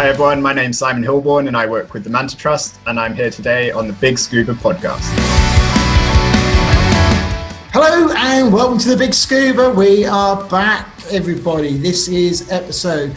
Hi everyone, my name's Simon Hilbourne and I work with the Manta Trust and I'm here today on the Big Scuba podcast. Hello and welcome to the Big Scuba. We are back, everybody. This is episode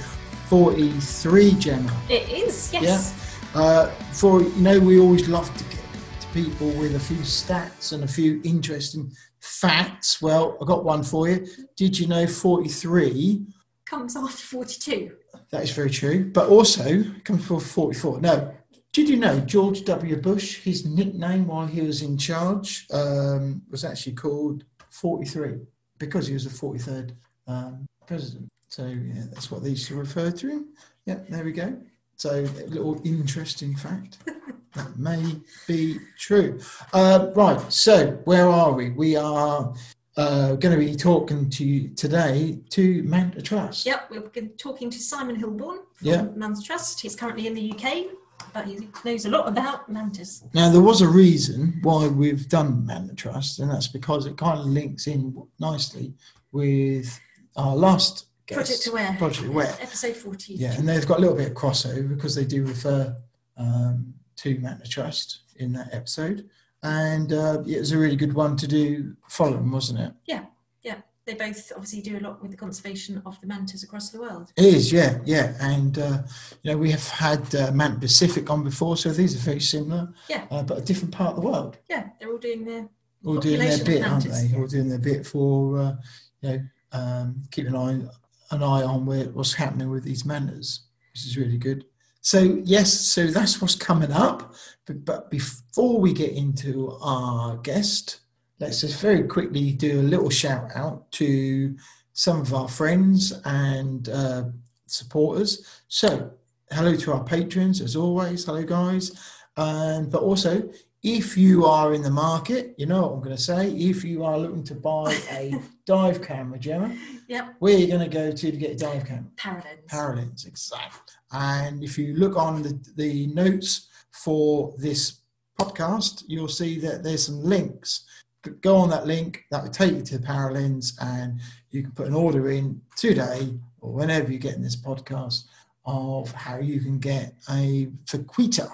43, Gemma. It is, yes. Yeah. Uh, for you know, we always love to get to people with a few stats and a few interesting facts. Well, I got one for you. Did you know 43 Comes after 42. That is very true. But also comes before 44. No. Did you know George W. Bush, his nickname while he was in charge, um, was actually called 43 because he was the 43rd um, president. So, yeah, that's what they used to refer to him. Yeah, there we go. So, a little interesting fact. that may be true. Uh, right. So, where are we? We are uh, going to be talking to you today to Manta Trust. Yep, we're talking to Simon Hilbourne from Yeah. Manta Trust. He's currently in the UK, but he knows a lot about mantas. Now, there was a reason why we've done Manta Trust, and that's because it kind of links in nicely with our last guest, Project Aware. Project Aware. Episode 14. Yeah, and they've got a little bit of crossover because they do refer um, to Manta Trust in that episode. And uh, it was a really good one to do following, wasn't it? Yeah, yeah. They both obviously do a lot with the conservation of the mantas across the world. It is, yeah, yeah. And, uh, you know, we have had uh, Pacific on before, so these are very similar, Yeah. uh, but a different part of the world. Yeah, they're all doing their. all doing their bit, aren't they? All doing their bit for uh, you know um, keeping an eye an eye on where what's happening with these mantas, which is really good. So yes, so that's what's coming up. But, but before we get into our guest, let's just very quickly do a little shout out to some of our friends and uh, supporters. So hello to our patrons as always. Hello guys, and but also if you are in the market, you know what I'm going to say. If you are looking to buy a dive camera, Gemma, Yep, where are you going to go to to get a dive camera? Paralenz. Paralenz, exactly. And if you look on the, the notes for this podcast, you'll see that there's some links. Go on that link, that will take you to Paralenz, and you can put an order in today or whenever you're getting this podcast of how you can get a Vaquita.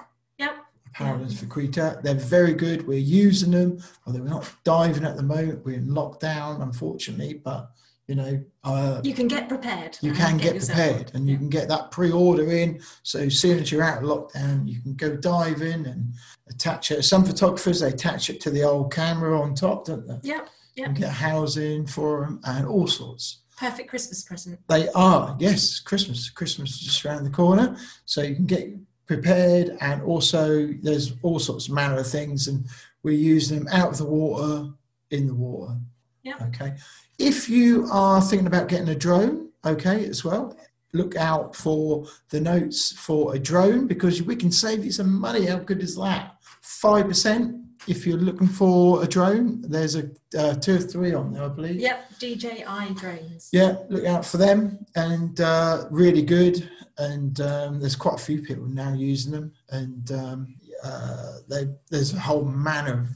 Yep. Paralenz Vaquita. They're very good. We're using them, although we're not diving at the moment. We're in lockdown, unfortunately, but you know, uh, You can get prepared. you can get yourself prepared and you can get that pre-order in so as soon as you're out of lockdown you can go dive in and attach it some photographers they attach it to the old camera on top don't they Yep, yep. and get housing for them and all sorts Perfect Christmas present. they are yes christmas christmas is just around the corner so you can get prepared and also there's all sorts of manner of things and we use them out of the water in the water Yeah. okay if you are thinking about getting a drone okay as well look out for the notes for a drone because we can save you some money how good is that 5% if you're looking for a drone there's a uh, two or three on there i believe Yep, DJI drones. yeah, look out for them and uh, really good. And um, there's quite a few people now using them, and um, uh, they, there's a whole manner of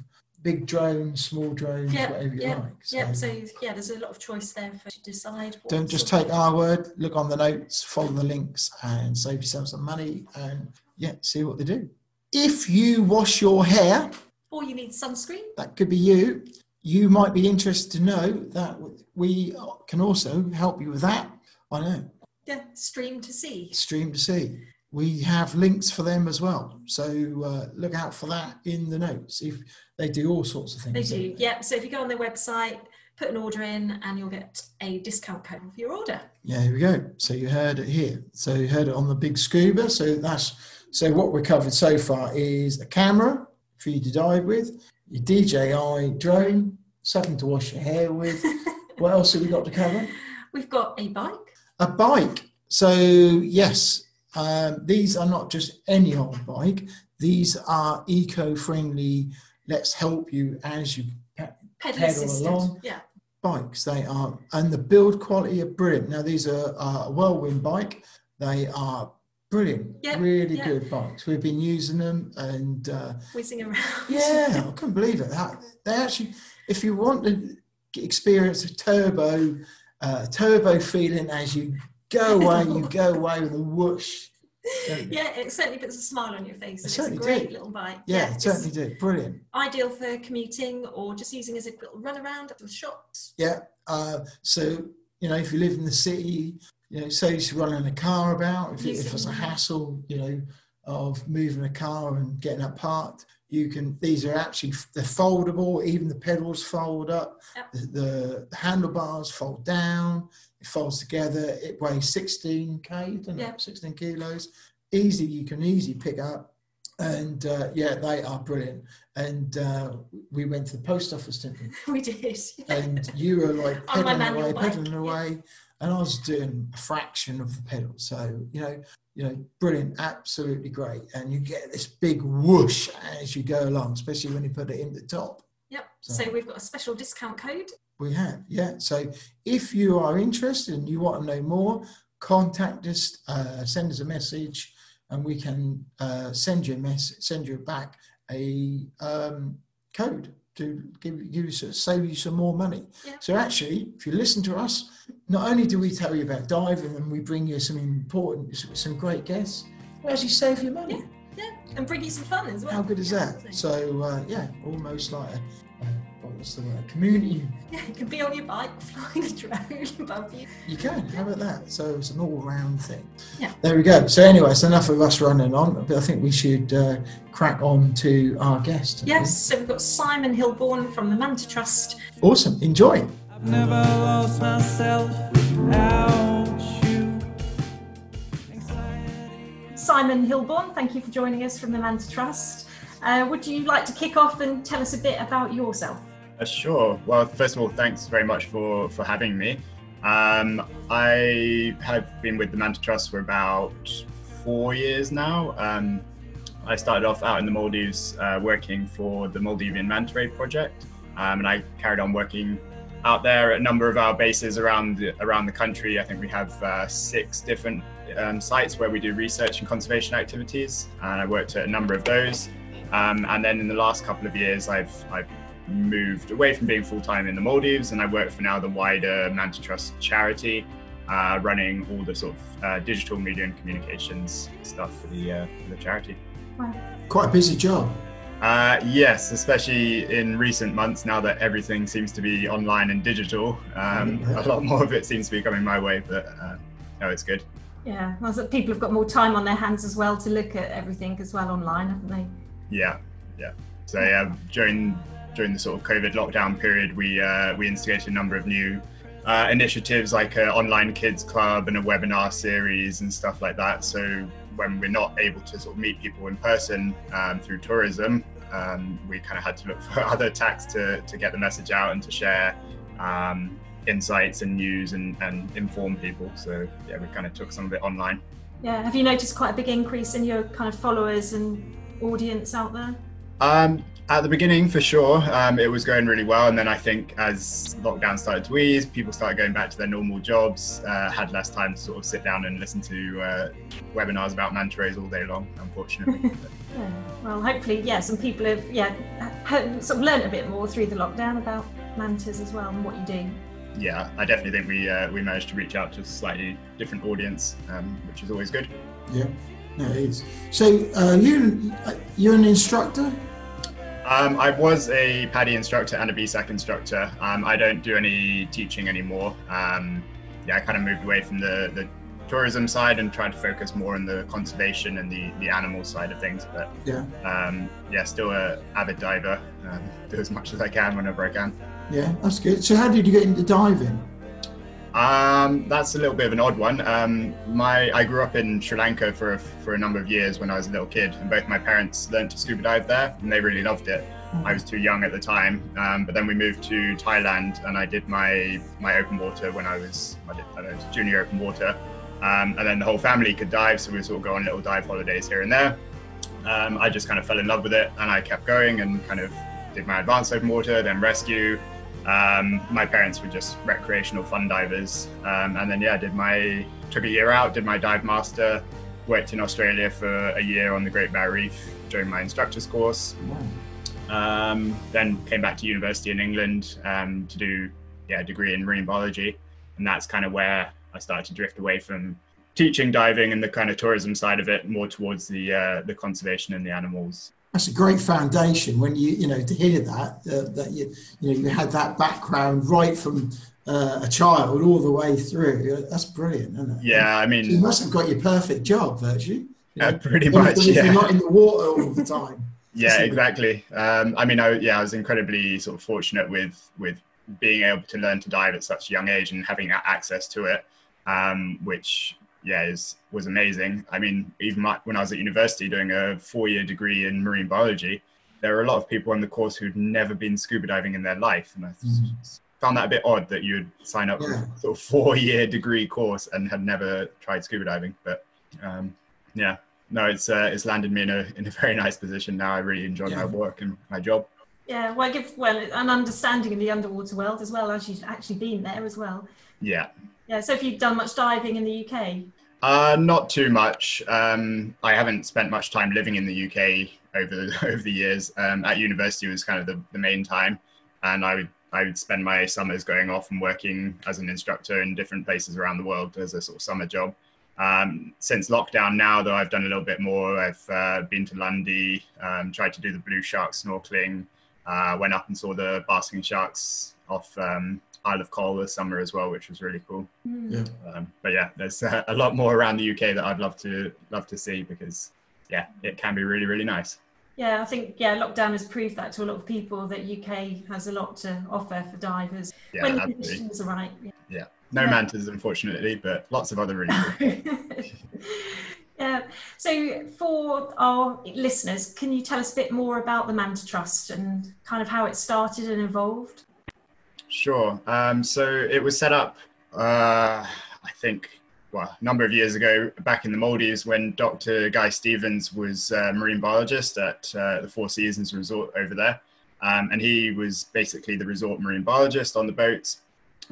big drones, small drones, Yeah, whatever you yeah, like. So Yep, so yeah, there's a lot of choice there for you to decide. what don't just of- take our word. Look on the notes, follow the links, and save yourself some money. And yeah, see what they do. If you wash your hair, Or you need sunscreen. that could be you. You might be interested to know that we can also help you with that. I know. Yeah, Stream2Sea. stream to see. We have links for them as well. So uh, look out for that in the notes. If they do all sorts of things. They do. Yeah. So if you go on their website, put an order in, and you'll get a discount code for your order. Yeah, here we go. So you heard it here. So you heard it on the big scuba. So that's so what we're covered so far is a camera for you to dive with, your DJI drone, something to wash your hair with. what else have we got to cover? We've got a bike. A bike. So yes, um, these are not just any old bike. These are eco-friendly. Let's help you as you Pedal along. Yeah. bikes. They are, and the build quality are brilliant. Now these are uh, a whirlwind bike. They are brilliant, Yeah, really yeah. good bikes. We've been using them, and uh, Whizzing around. yeah, I couldn't believe it. That, they actually, if you want to experience a turbo, uh, turbo feeling as you go away, you go away with a whoosh. yeah, it certainly puts a smile on your face. It it's a great did. little bike. Yeah, it certainly did. Brilliant. Ideal for commuting or just using as a little run around to the shops. Yeah. Uh, so, you know, if you live in the city, you know, say you're running a car about, if, it, if it's a hassle, you know, of moving a car and getting it parked, you can, these are actually, they're foldable, even the pedals fold up, Yep. the, the handlebars fold down, it folds together, it weighs 16k, doesn't Yeah. it? 16 kilos. Easy, you can easily pick up. And uh, yeah, they are brilliant. And uh, we went to the post office, didn't we? we did. and you were like pedaling away, pedaling away, and I was doing a fraction of the pedal. So you know, you know, brilliant, absolutely great, and you get this big whoosh as you go along, especially when you put it in the top. Yep. So- So we've got a special discount code. We have, yeah. So if you are interested and you want to know more, contact us, uh, send us a message, and we can uh, send you a message, send you back a um, code to give you save you some more money. Yeah. So actually, if you listen to us, not only do we tell you about diving and we bring you some important, some great guests, we actually save you money. Yeah. And bring you some fun as well. How good is Yeah, that? so- uh, yeah, almost like a, what's the word? Community Yeah, you can be on your bike flying a drone above you. You can. How about that? So it's an all-round thing. Yeah. There we go. So anyway, it's enough of us running on, but I think we should uh, crack on to our guest. Yes, so we've got Simon Hilbourne from the Manta Trust. Awesome. Enjoy. I've never lost myself without you. Simon Hilbourne, thank you for joining us from the Manta Trust. Uh, would you like to kick off and tell us a bit about yourself? Uh, sure. Well, first of all, thanks very much for for having me. Um, I have been with the Manta Trust for about four years now. Um, I started off out in the Maldives uh, working for the Maldivian Manta Ray Project, um, and I carried on working out there at a number of our bases around the, around the country. I think we have uh, six different um, sites where we do research and conservation activities, and I worked at a number of those. Um, and then in the last couple of years, I've I've moved away from being full time in the Maldives, and I work for now the wider Manta Trust charity, uh, running all the sort of uh, digital media and communications stuff for the uh, for the charity. Quite a busy job. Uh, yes, especially in recent months, now that everything seems to be online and digital, um, a lot more of it seems to be coming my way. But uh, no, it's good. Yeah, well, so people have got more time on their hands as well to look at everything as well online, haven't they? Yeah, yeah. So yeah, during during the sort of COVID lockdown period, we uh, we instigated a number of new uh, initiatives like an online kids club and a webinar series and stuff like that. So when we're not able to sort of meet people in person um, through tourism, um, we kind of had to look for other tacks to to get the message out and to share. Um, insights and news and, and inform people so yeah we kind of took some of it online Yeah, have you noticed quite a big increase in your kind of followers and audience out there? Um, at the beginning, for sure, um, it was going really well, and then I think as lockdown started to ease, people started going back to their normal jobs, uh, had less time to sort of sit down and listen to uh, webinars about manta rays all day long. Unfortunately, Yeah. Well, hopefully, yeah, some people have yeah ha- sort of learned a bit more through the lockdown about mantas as well and what you do. yeah, I definitely think we uh, we managed to reach out to a slightly different audience, um, which is always good. Yeah. No, it is. So uh, you you're an instructor. Um, I was a PADI instructor and a BSAC instructor. Um, I don't do any teaching anymore. Um, yeah, I kind of moved away from the, the tourism side and tried to focus more on the conservation and the, the animal side of things. But Yeah. um, yeah, still a avid diver. Um, do as much as I can whenever I can. Yeah, that's good. So how did you get into diving? Um, that's a little bit of an odd one. Um, my I grew up in Sri Lanka for a, for a number of years when I was a little kid, and both my parents learned to scuba dive there, and they really loved it. I was too young at the time, um, but then we moved to Thailand, and I did my my open water when I was I, did, I know, junior open water, um, and then the whole family could dive, so we sort of go on little dive holidays here and there. Um, I just kind of fell in love with it, and I kept going and kind of did my advanced open water, then rescue. Um, my parents were just recreational fun divers, um, and then yeah, did my took a year out, did my dive master, worked in Australia for a year on the Great Barrier Reef during my instructor's course. Um, then came back to university in England um, to do yeah a degree in marine biology, and that's kind of where I started to drift away from teaching diving and the kind of tourism side of it more towards the uh, the conservation and the animals. That's a great foundation when you you know to hear that uh, that you you know you had that background right from uh, a child all the way through. That's brilliant, isn't it? Yeah, I mean, you must have got your perfect job, virtually. You know, pretty much. If yeah. you're not in the water all the time. Yeah, exactly. Um, I mean, I, yeah, I was incredibly sort of fortunate with with being able to learn to dive at such a young age and having that access to it, um, which yeah is was amazing. I mean, even my, when I was at university doing a four year degree in marine biology, there were a lot of people on the course who'd never been scuba diving in their life, and I Mhm. found that a bit odd that you'd sign up for a four year degree course and had never tried scuba diving. But um, yeah, no, it's uh, it's landed me in a in a very nice position now. I really enjoy Yeah. my work and my job. Yeah, well, give well an understanding of the underwater world as well as you've actually been there as well. Yeah. Yeah, so if you've done much diving in the UK, Uh, not too much. Um, I haven't spent much time living in the UK over the, over the years. Um, at university was kind of the, the main time, and I would I would spend my summers going off and working as an instructor in different places around the world as a sort of summer job. Um, since lockdown now, though, I've done a little bit more. I've uh, been to Lundy, um, tried to do the blue shark snorkeling, uh, went up and saw the basking sharks off um, Isle of Coll this summer as well, which was really cool. Yeah. Um, but yeah, there's uh, a lot more around the UK that I'd love to love to see because yeah, it can be really really nice. yeah, I think yeah, lockdown has proved that to a lot of people that UK has a lot to offer for divers Yeah, when the absolutely. conditions are right. Yeah. No Yeah. mantas, unfortunately, but lots of other really cool. yeah. So, for our listeners, can you tell us a bit more about the Manta Trust and kind of how it started and evolved? Sure. Um, so it was set up, uh, I think, well, a number of years ago, back in the Maldives, when Dr. Guy Stevens was a marine biologist at uh, the Four Seasons Resort over there. Um, and he was basically the resort marine biologist on the boats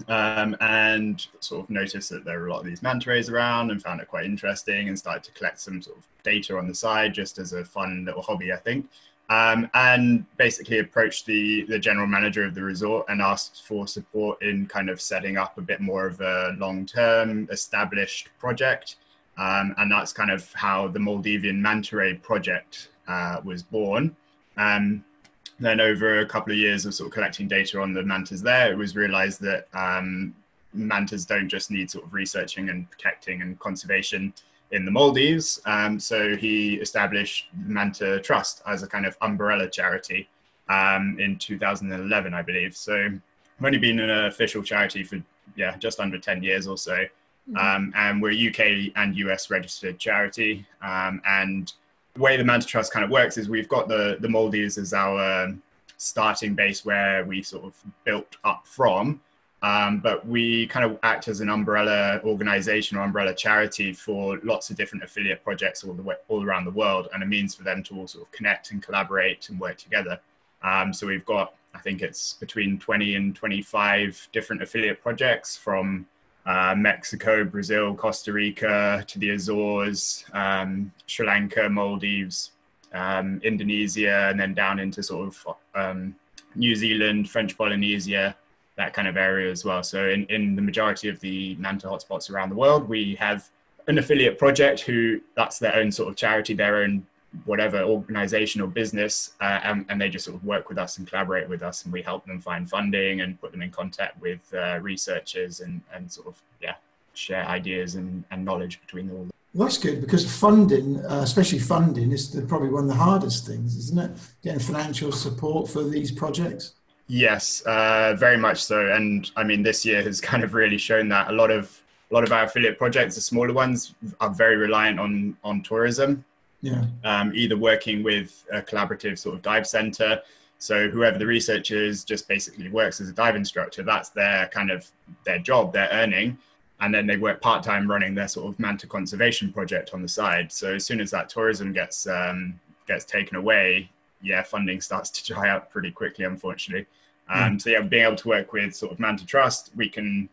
um, and sort of noticed that there were a lot of these manta rays around and found it quite interesting and started to collect some sort of data on the side just as a fun little hobby, I think. Um, and basically approached the, the general manager of the resort and asked for support in kind of setting up a bit more of a long term established project. Um, and that's kind of how the Maldivian Manta Ray project uh, was born. Um, then over a couple of years of sort of collecting data on the mantas there, it was realized that um, mantas don't just need sort of researching and protecting and conservation in the Maldives. Um, so he established Manta Trust as a kind of umbrella charity um, in 2011, I believe. So I've only been an official charity for yeah just under 10 years or so. Um, and we're a UK and US registered charity. Um, and the way the Manta Trust kind of works is we've got the, the Maldives as our um, starting base where we sort of built up from. Um, but we kind of act as an umbrella organization or umbrella charity for lots of different affiliate projects all the way, all around the world, and a means for them to all sort of connect and collaborate and work together. Um, so we've got, I think it's between 20 and 25 different affiliate projects from uh, Mexico, Brazil, Costa Rica to the Azores, um, Sri Lanka, Maldives, um, Indonesia, and then down into sort of um, New Zealand, French Polynesia, that kind of area as well. So in, in the majority of the Manta hotspots around the world, we have an affiliate project who that's their own sort of charity, their own whatever organization or business, uh, and, and they just sort of work with us and collaborate with us, and we help them find funding and put them in contact with uh, researchers and, and sort of yeah share ideas and, and knowledge between all. Well, that's good because funding, uh, especially funding, is the, probably one of the hardest things, isn't it? Getting financial support for these projects. Yes, uh, very much so. And I mean, this year has kind of really shown that a lot of a lot of our affiliate projects, the smaller ones, are very reliant on on tourism. Yeah. Um, either working with a collaborative sort of dive center. So whoever the researcher is just basically works as a dive instructor. That's their kind of their job, their earning. And then they work part time running their sort of manta conservation project on the side. So as soon as that tourism gets um, gets taken away, yeah, funding starts to dry up pretty quickly, unfortunately. Um, So yeah, being able to work with sort of Manta Trust, we can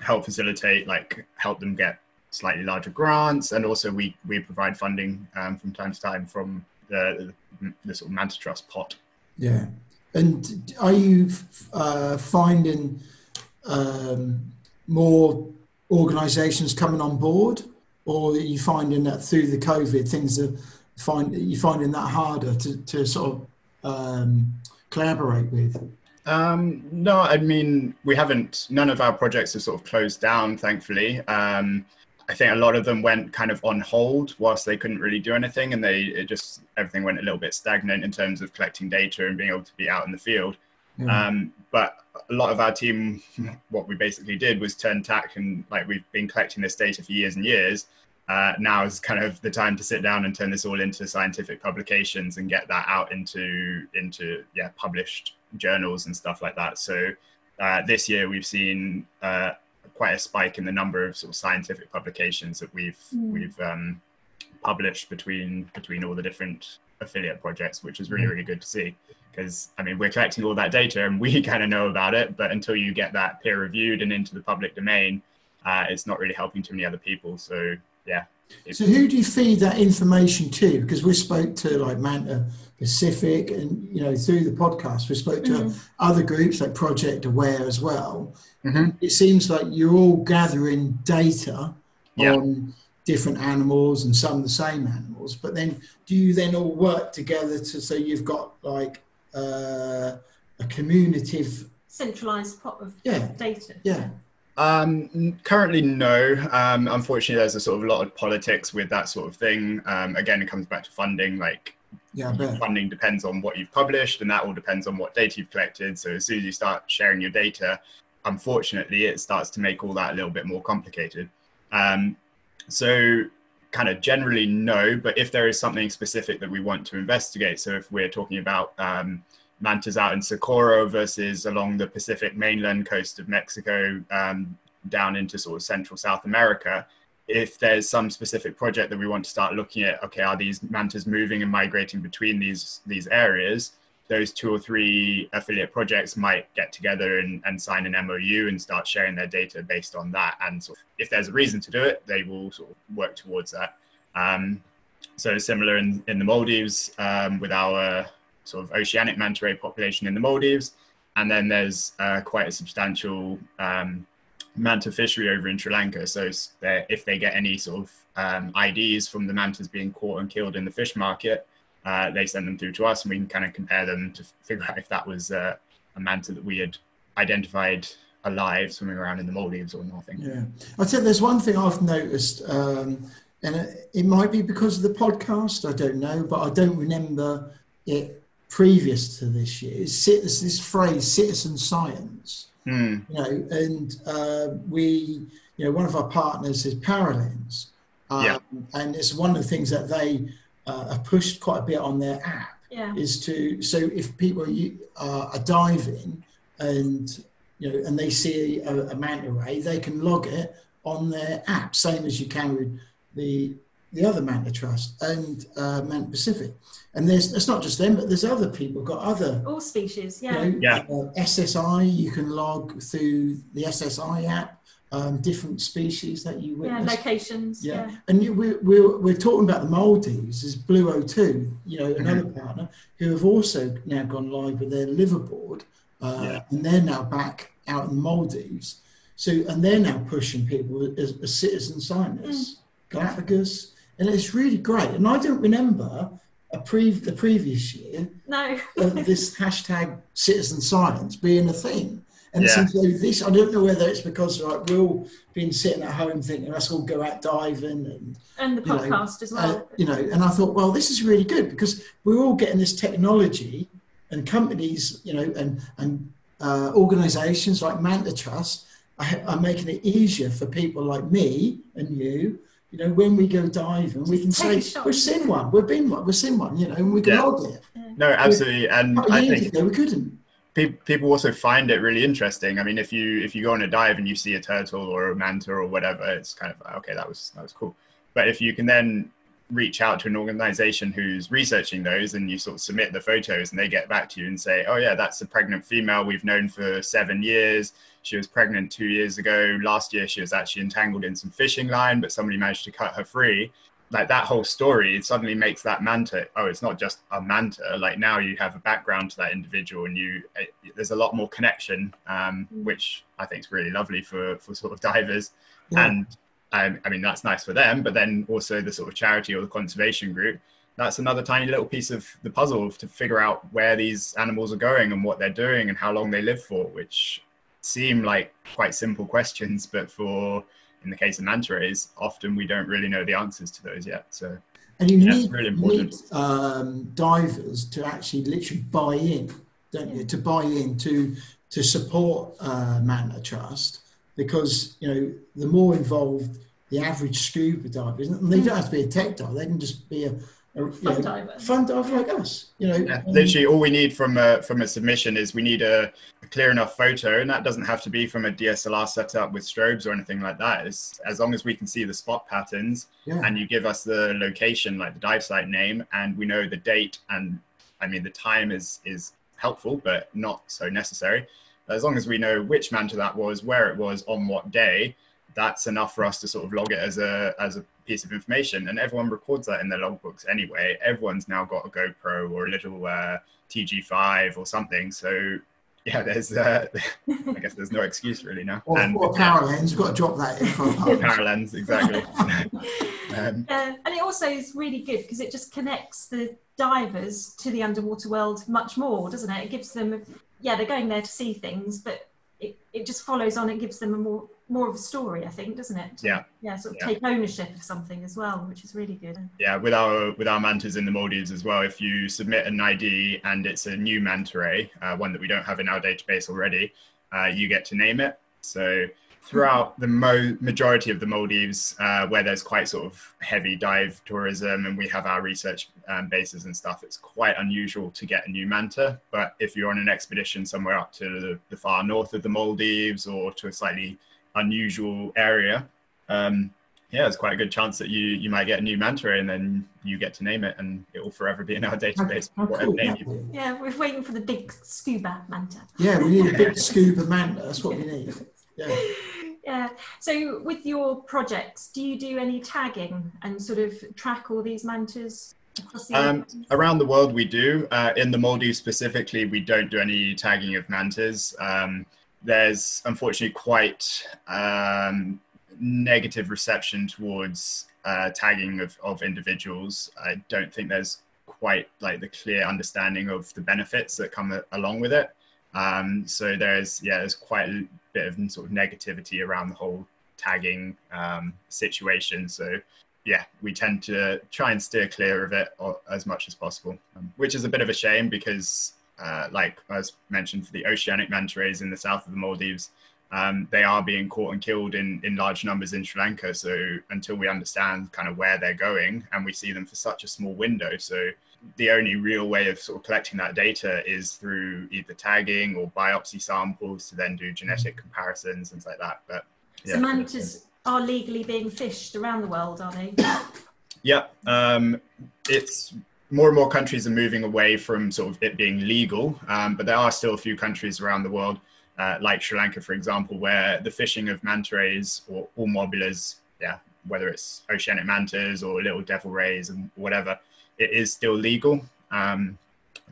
help facilitate, like help them get slightly larger grants, and also we we provide funding um, from time to time from the, the the sort of Manta Trust pot. Yeah. And are you uh, finding um, more organisations coming on board or are you finding that through the COVID things are find you finding that harder to, to sort of um, collaborate with? Um, no, I mean we haven't. None of our projects have sort of closed down, thankfully. Um, I think a lot of them went kind of on hold whilst they couldn't really do anything, and they it just everything went a little bit stagnant in terms of collecting data and being able to be out in the field. Yeah. Um, but a lot of our team, what we basically did was turn tack and like we've been collecting this data for years and years. Uh, now is kind of the time to sit down and turn this all into scientific publications and get that out into into yeah published journals and stuff like that. So uh, this year we've seen uh, quite a spike in the number of sort of scientific publications that we've Mm. we've um, published between between all the different affiliate projects, which is really really good to see. Because I mean, we're collecting all that data and we kind of know about it, but until you get that peer reviewed and into the public domain, uh, it's not really helping too many other people. So yeah, So who do you feed that information to? Because we spoke to like Manta Pacific, and you know through the podcast we spoke to Mhm. other groups like Project Aware as well. Mhm. It seems like you're all gathering data Yeah. on different animals and some the same animals, but then do you then all work together to so you've got like uh, a communitive? Centralized pot of Yeah, data. yeah. Um, currently, no. Um, unfortunately, there's a sort of a lot of politics with that sort of thing. Um, again, it comes back to funding. Like Yeah, funding depends on what you've published, and that all depends on what data you've collected. So as soon as you start sharing your data, unfortunately, it starts to make all that a little bit more complicated. Um, so kind of generally no, but if there is something specific that we want to investigate, so if we're talking about um, mantas out in Socorro versus along the Pacific mainland coast of Mexico um, down into sort of Central South America, if there's some specific project that we want to start looking at, okay, are these mantas moving and migrating between these these areas? Those two or three affiliate projects might get together and, and sign an MOU and start sharing their data based on that. And sort of, if there's a reason to do it, they will sort of work towards that. Um, so similar in, in the Maldives um, with our sort of oceanic manta ray population in the Maldives. And then there's uh, quite a substantial um, manta fishery over in Sri Lanka. So if they get any sort of um, IDs from the mantas being caught and killed in the fish market, uh, they send them through to us and we can kind of compare them to figure out if that was uh, a manta that we had identified alive swimming around in the Maldives or nothing. Yeah, I'd say there's one thing I've noticed, um, and it, it might be because of the podcast. I don't know, but I don't remember it previous to this year. It's cit- this phrase, citizen science. Hmm. You know, and uh, we, you know, one of our partners is Paralenz, um, Yeah. and it's one of the things that they uh, have pushed quite a bit on their app Yeah. is to so if people you, uh, are diving and you know and they see a, a manta ray, they can log it on their app, same as you can with the the other Manta Trust and uh, Manta Pacific. And there's it's not just them, but there's other people got other. All species. You Yeah. know, Yeah. uh, SSI, you can log through the SSI app, um, different species that you witness. Yeah. witness. Locations. Yeah, Yeah. and you- we're, we're, we're talking about the Maldives is Blue O2, you know, another partner who have also now gone live with their liverboard, uh, Yeah. and they're now back out in the Maldives. So, and they're now pushing people as, as citizen scientists, Galapagos, and it's really great. And I don't remember a pre the previous year No. of this hashtag citizen science being a thing. And Yeah. so this, I don't know whether it's because like we're all been sitting at home thinking let's all go out diving and and the you know, podcast as uh, well. you know, and I thought, well, this is really good because we're all getting this technology, and companies, you know, and and uh, organisations like Manta Trust are, are making it easier for people like me and you. You know, when we go diving, we can Just say we've seen one, we've been one, we've seen one, you know, and we can Yeah. log it. No, absolutely. And I think ago, we couldn't. pe- people also find it really interesting. I mean, if you if you go on a dive and you see a turtle or a manta or whatever, it's kind of okay. That was that was cool. But if you can then reach out to an organization who's researching those and you sort of submit the photos and they get back to you and say, oh yeah, that's a pregnant female we've known for seven years. She was pregnant two years ago. Last year she was actually entangled in some fishing line, but somebody managed to cut her free. Like that whole story, it suddenly makes that manta. Oh, it's not just a manta. Like now you have a background to that individual, and you it, there's a lot more connection, um, Mm. which I think is really lovely for for sort of divers Yeah. and I, I mean, that's nice for them, but then also the sort of charity or the conservation group, that's another tiny little piece of the puzzle to figure out where these animals are going and what they're doing and how long they live for, which seem like quite simple questions, but for in the case of manta rays, often we don't really know the answers to those yet. So And you Yeah, need, really important. need um, divers to actually literally buy in, don't you? To buy in to to support uh, Manta Trust because you know the more involved the average scuba diver is, and they don't have to be a tech diver; they can just be a, a you Fun diver. fun diver like us. You know, Yeah, um, literally, all we need from a from a submission is we need a, a clear enough photo, and that doesn't have to be from a DSLR setup with strobes or anything like that. It's, as long as we can see the spot patterns, yeah. and you give us the location, like the dive site name, and we know the date, and I mean the time is is helpful, but not so necessary. As long as we know which manta that was, where it was, on what day, that's enough for us to sort of log it as a as a piece of information. And everyone records that in their logbooks anyway. Everyone's now got a GoPro or a little uh, TG5 or something. So yeah, there's uh, I guess there's no excuse really now. or, and or Paralenz, we've got to drop that in for a pub. Paralenz exactly. um, Uh, and it also is really good because it just connects the divers to the underwater world much more, doesn't it? It gives them, yeah, they're going there to see things, but it, it just follows on. It gives them a more more of a story, I think, doesn't it? To, Yeah. Yeah, sort of Yeah. take ownership of something as well, which is really good. yeah, with our with our mantas in the Maldives as well, if you submit an ID and it's a new manta ray, uh, one that we don't have in our database already, uh, you get to name it. So throughout the mo- majority of the Maldives, uh, where there's quite sort of heavy dive tourism and we have our research um, bases and stuff, it's quite unusual to get a new manta. But if you're on an expedition somewhere up to the, the far north of the Maldives or to a slightly unusual area, um, yeah, there's quite a good chance that you you might get a new manta and then you get to name it and it will forever be in our database. How whatever cool name that you. Yeah, we're waiting for the big scuba manta. Yeah, we need a big scuba manta. That's what we need. Yeah. Yeah. So, with your projects, do you do any tagging and sort of track all these mantas the Um, around the world, we do. Uh, in the Maldives specifically, we don't do any tagging of mantas. Um, there's unfortunately quite um, negative reception towards uh, tagging of, of individuals. I don't think there's quite like the clear understanding of the benefits that come a- along with it. Um, so there's yeah, there's quite a bit of sort of negativity around the whole tagging um, situation. So yeah, we tend to try and steer clear of it o- as much as possible, um, which is a bit of a shame because, uh, like as mentioned, for the oceanic manta rays in the south of the Maldives, um, they are being caught and killed in, in large numbers in Sri Lanka. So until we understand kind of where they're going and we see them for such a small window, so the only real way of sort of collecting that data is through either tagging or biopsy samples to then do genetic comparisons, and things like that. But So, mantas are legally being fished around the world, are they? Yeah, um, it's more and more countries are moving away from sort of it being legal, um, but there are still a few countries around the world, uh, like Sri Lanka, for example, where the fishing of manta rays or all mobulas, yeah, whether it's oceanic mantas or little devil rays and whatever, it is still legal. Um,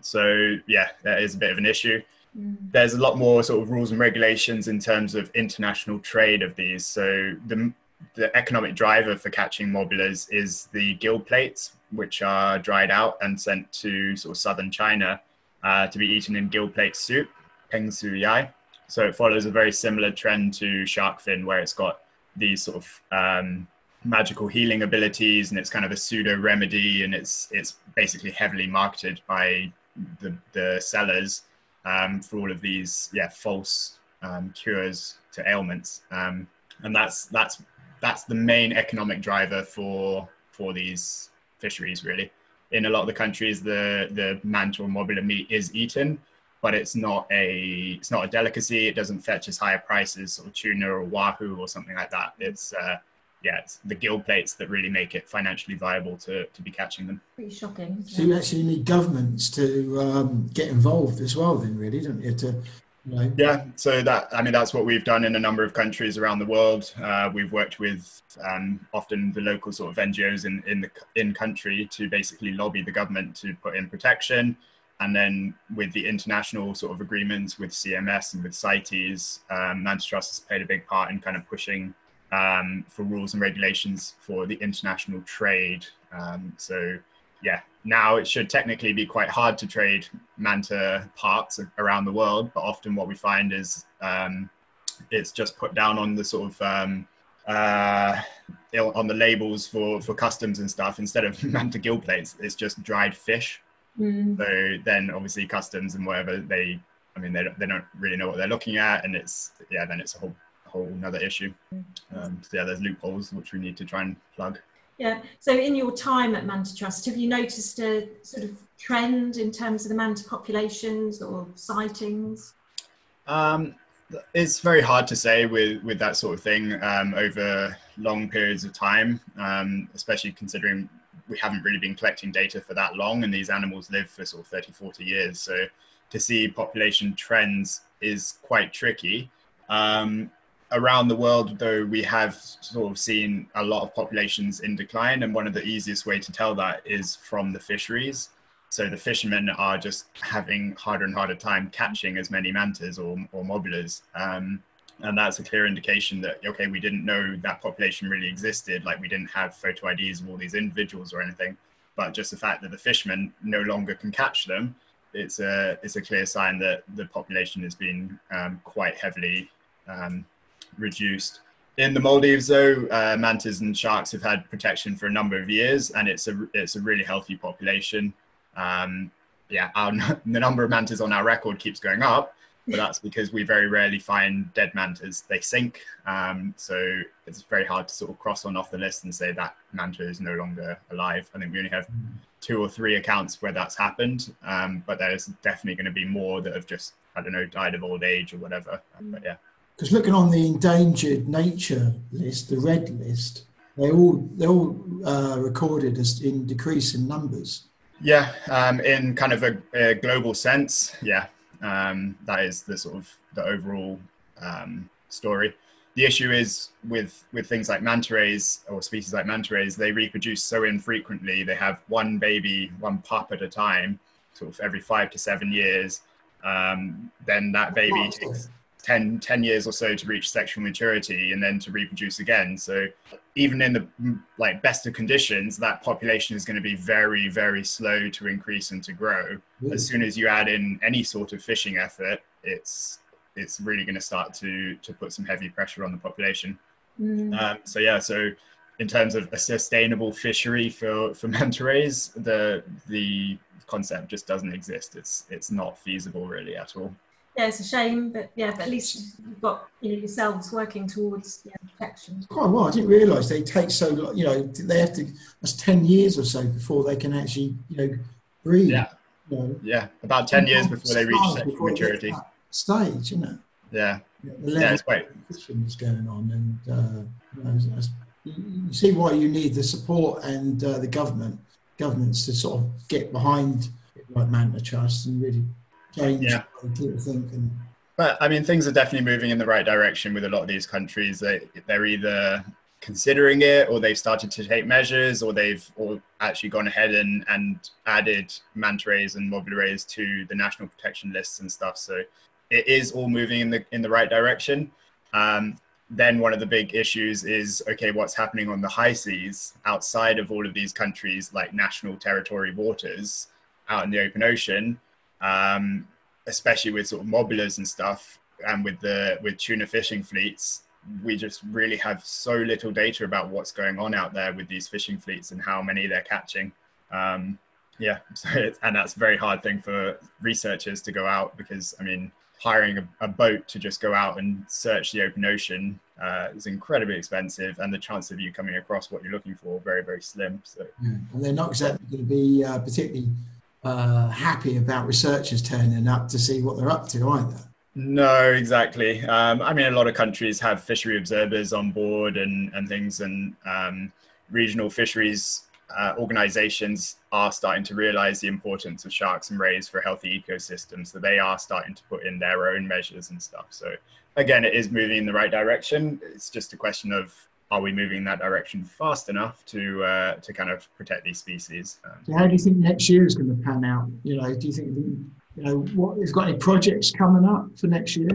so yeah, that is a bit of an issue Mm. there's a lot more sort of rules and regulations in terms of international trade of these. So the the economic driver for catching mobulas is the gill plates, which are dried out and sent to sort of southern China uh, to be eaten in gill plate soup, peng yu sai. So it follows a very similar trend to shark fin, where it's got these sort of um, magical healing abilities, and it's kind of a pseudo remedy, and it's it's basically heavily marketed by the the sellers um, for all of these yeah false um, cures to ailments um, and that's that's that's the main economic driver for for these fisheries really in a lot of the countries the the manta or mobula meat is eaten but it's not a it's not a delicacy it doesn't fetch as high a price as sort of tuna or wahoo or something like that it's uh, yeah it's the gill plates that really make it financially viable to to be catching them Pretty shocking. So you actually need governments to um, get involved as well, then, really, don't you? To, know, Yeah, so that I mean that's what we've done in a number of countries around the world. Uh, we've worked with um, often the local sort of NGOs in in the in country to basically lobby the government to put in protection, and then with the international sort of agreements with CMS and with CITES, um, Manta Trust has played a big part in kind of pushing um, for rules and regulations for the international trade. Um, so yeah, now it should technically be quite hard to trade manta parts around the world, but often what we find is um, it's just put down on the sort of um, uh, on the labels for for customs and stuff instead of manta gill plates. It's just dried fish. Mm. So then obviously customs and whatever they, I mean they don't, they don't really know what they're looking at, and it's yeah then it's a whole whole another issue. Um, so yeah, there's loopholes which we need to try and plug. Yeah. So, in your time at Manta Trust, have you noticed a sort of trend in terms of the manta populations or sightings? Um, it's very hard to say with with that sort of thing um, over long periods of time, um, especially considering we haven't really been collecting data for that long, and these animals live for sort of 30, 40 years. So, to see population trends is quite tricky. Um, around the world, though, we have sort of seen a lot of populations in decline, and one of the easiest way to tell that is from the fisheries. So the fishermen are just having harder and harder time catching as many mantas or, or mobulas. Um, and that's a clear indication that, okay, we didn't know that population really existed. Like we didn't have photo IDs of all these individuals or anything, but just the fact that the fishermen no longer can catch them, it's a, it's a clear sign that the population has been um, quite heavily um, reduced. In the Maldives, though, uh, mantas and sharks have had protection for a number of years, and it's a it's a really healthy population. Um, yeah, our, the number of mantas on our record keeps going up, but that's because we very rarely find dead mantas. They sink, um, so it's very hard to sort of cross one off the list and say that manta is no longer alive. I think we only have two or three accounts where that's happened, um, but there's definitely going to be more that have just I don't know died of old age or whatever. But yeah. Because looking on the endangered nature list, the red list, they all they all uh, recorded as in decrease in numbers. Yeah, um, in kind of a, a global sense, yeah, um, that is the sort of the overall um, story. The issue is with with things like manta rays or species like manta rays, they reproduce so infrequently. They have one baby, one pup at a time, sort of every five to seven years. Um, then that baby takes 10, 10 years or so to reach sexual maturity and then to reproduce again. So even in the like best of conditions, that population is going to be very, very slow to increase and to grow. Really? As soon as you add in any sort of fishing effort, it's it's really going to start to to put some heavy pressure on the population. Mm. Um, so yeah, so in terms of a sustainable fishery for for manta rays, the the concept just doesn't exist. It's it's not feasible really at all. Yeah, it's a shame, but yeah, but at least you've got you know yourselves working towards yeah, protection. Quite a while. I didn't realise they take so long. You know, they have to. That's ten years or so before they can actually, you know, breathe. Yeah. You know, Yeah, about ten years before they reach sexual before they maturity. Stage, isn't it? Yeah, The yeah, level it's quite of fishing is going on, and uh, you, know, you you see why you need the support and uh, the government governments to sort of get behind like Manta Trust and really change Yeah. people think and But I mean, things are definitely moving in the right direction with a lot of these countries. They they're either considering it, or they've started to take measures, or they've or actually gone ahead and and added manta rays and mobula rays to the national protection lists and stuff. So it is all moving in the in the right direction. Um, then one of the big issues is okay, what's happening on the high seas outside of all of these countries, like national territory waters out in the open ocean. Um, especially with sort of mobulas and stuff and with the with tuna fishing fleets we just really have so little data about what's going on out there with these fishing fleets and how many they're catching. Um, yeah so and that's a very hard thing for researchers to go out because i mean hiring a, a boat to just go out and search the open ocean uh, is incredibly expensive and the chance of you coming across what you're looking for very very slim so. And they're not exactly going to be uh, particularly uh, happy about researchers turning up to see what they're up to either. No, exactly. Um, I mean, a lot of countries have fishery observers on board and, and things, and um, regional fisheries uh, organizations are starting to realize the importance of sharks and rays for healthy ecosystem. So they are starting to put in their own measures and stuff. So again, it is moving in the right direction. It's just a question of are we moving in that direction fast enough to uh, to kind of protect these species? Um, So how do you think next year is going to pan out? You know, do you think you know what has got any projects coming up for next year?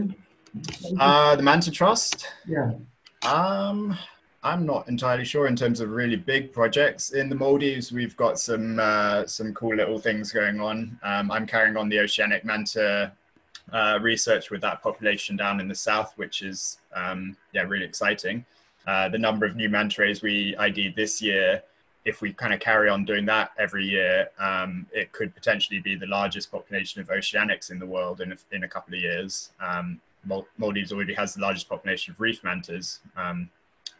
uh, the Manta Trust. yeah, Um, I'm not entirely sure in terms of really big projects in the Maldives. We've got some uh, some cool little things going on. Um, I'm carrying on the oceanic manta uh, research with that population down in the south, which is um, yeah really exciting. Uh, the number of new manta rays we ID'd this year, if we kind of carry on doing that every year, um, it could potentially be the largest population of oceanics in the world in a, in a couple of years. Um, Maldives already has the largest population of reef mantas, um,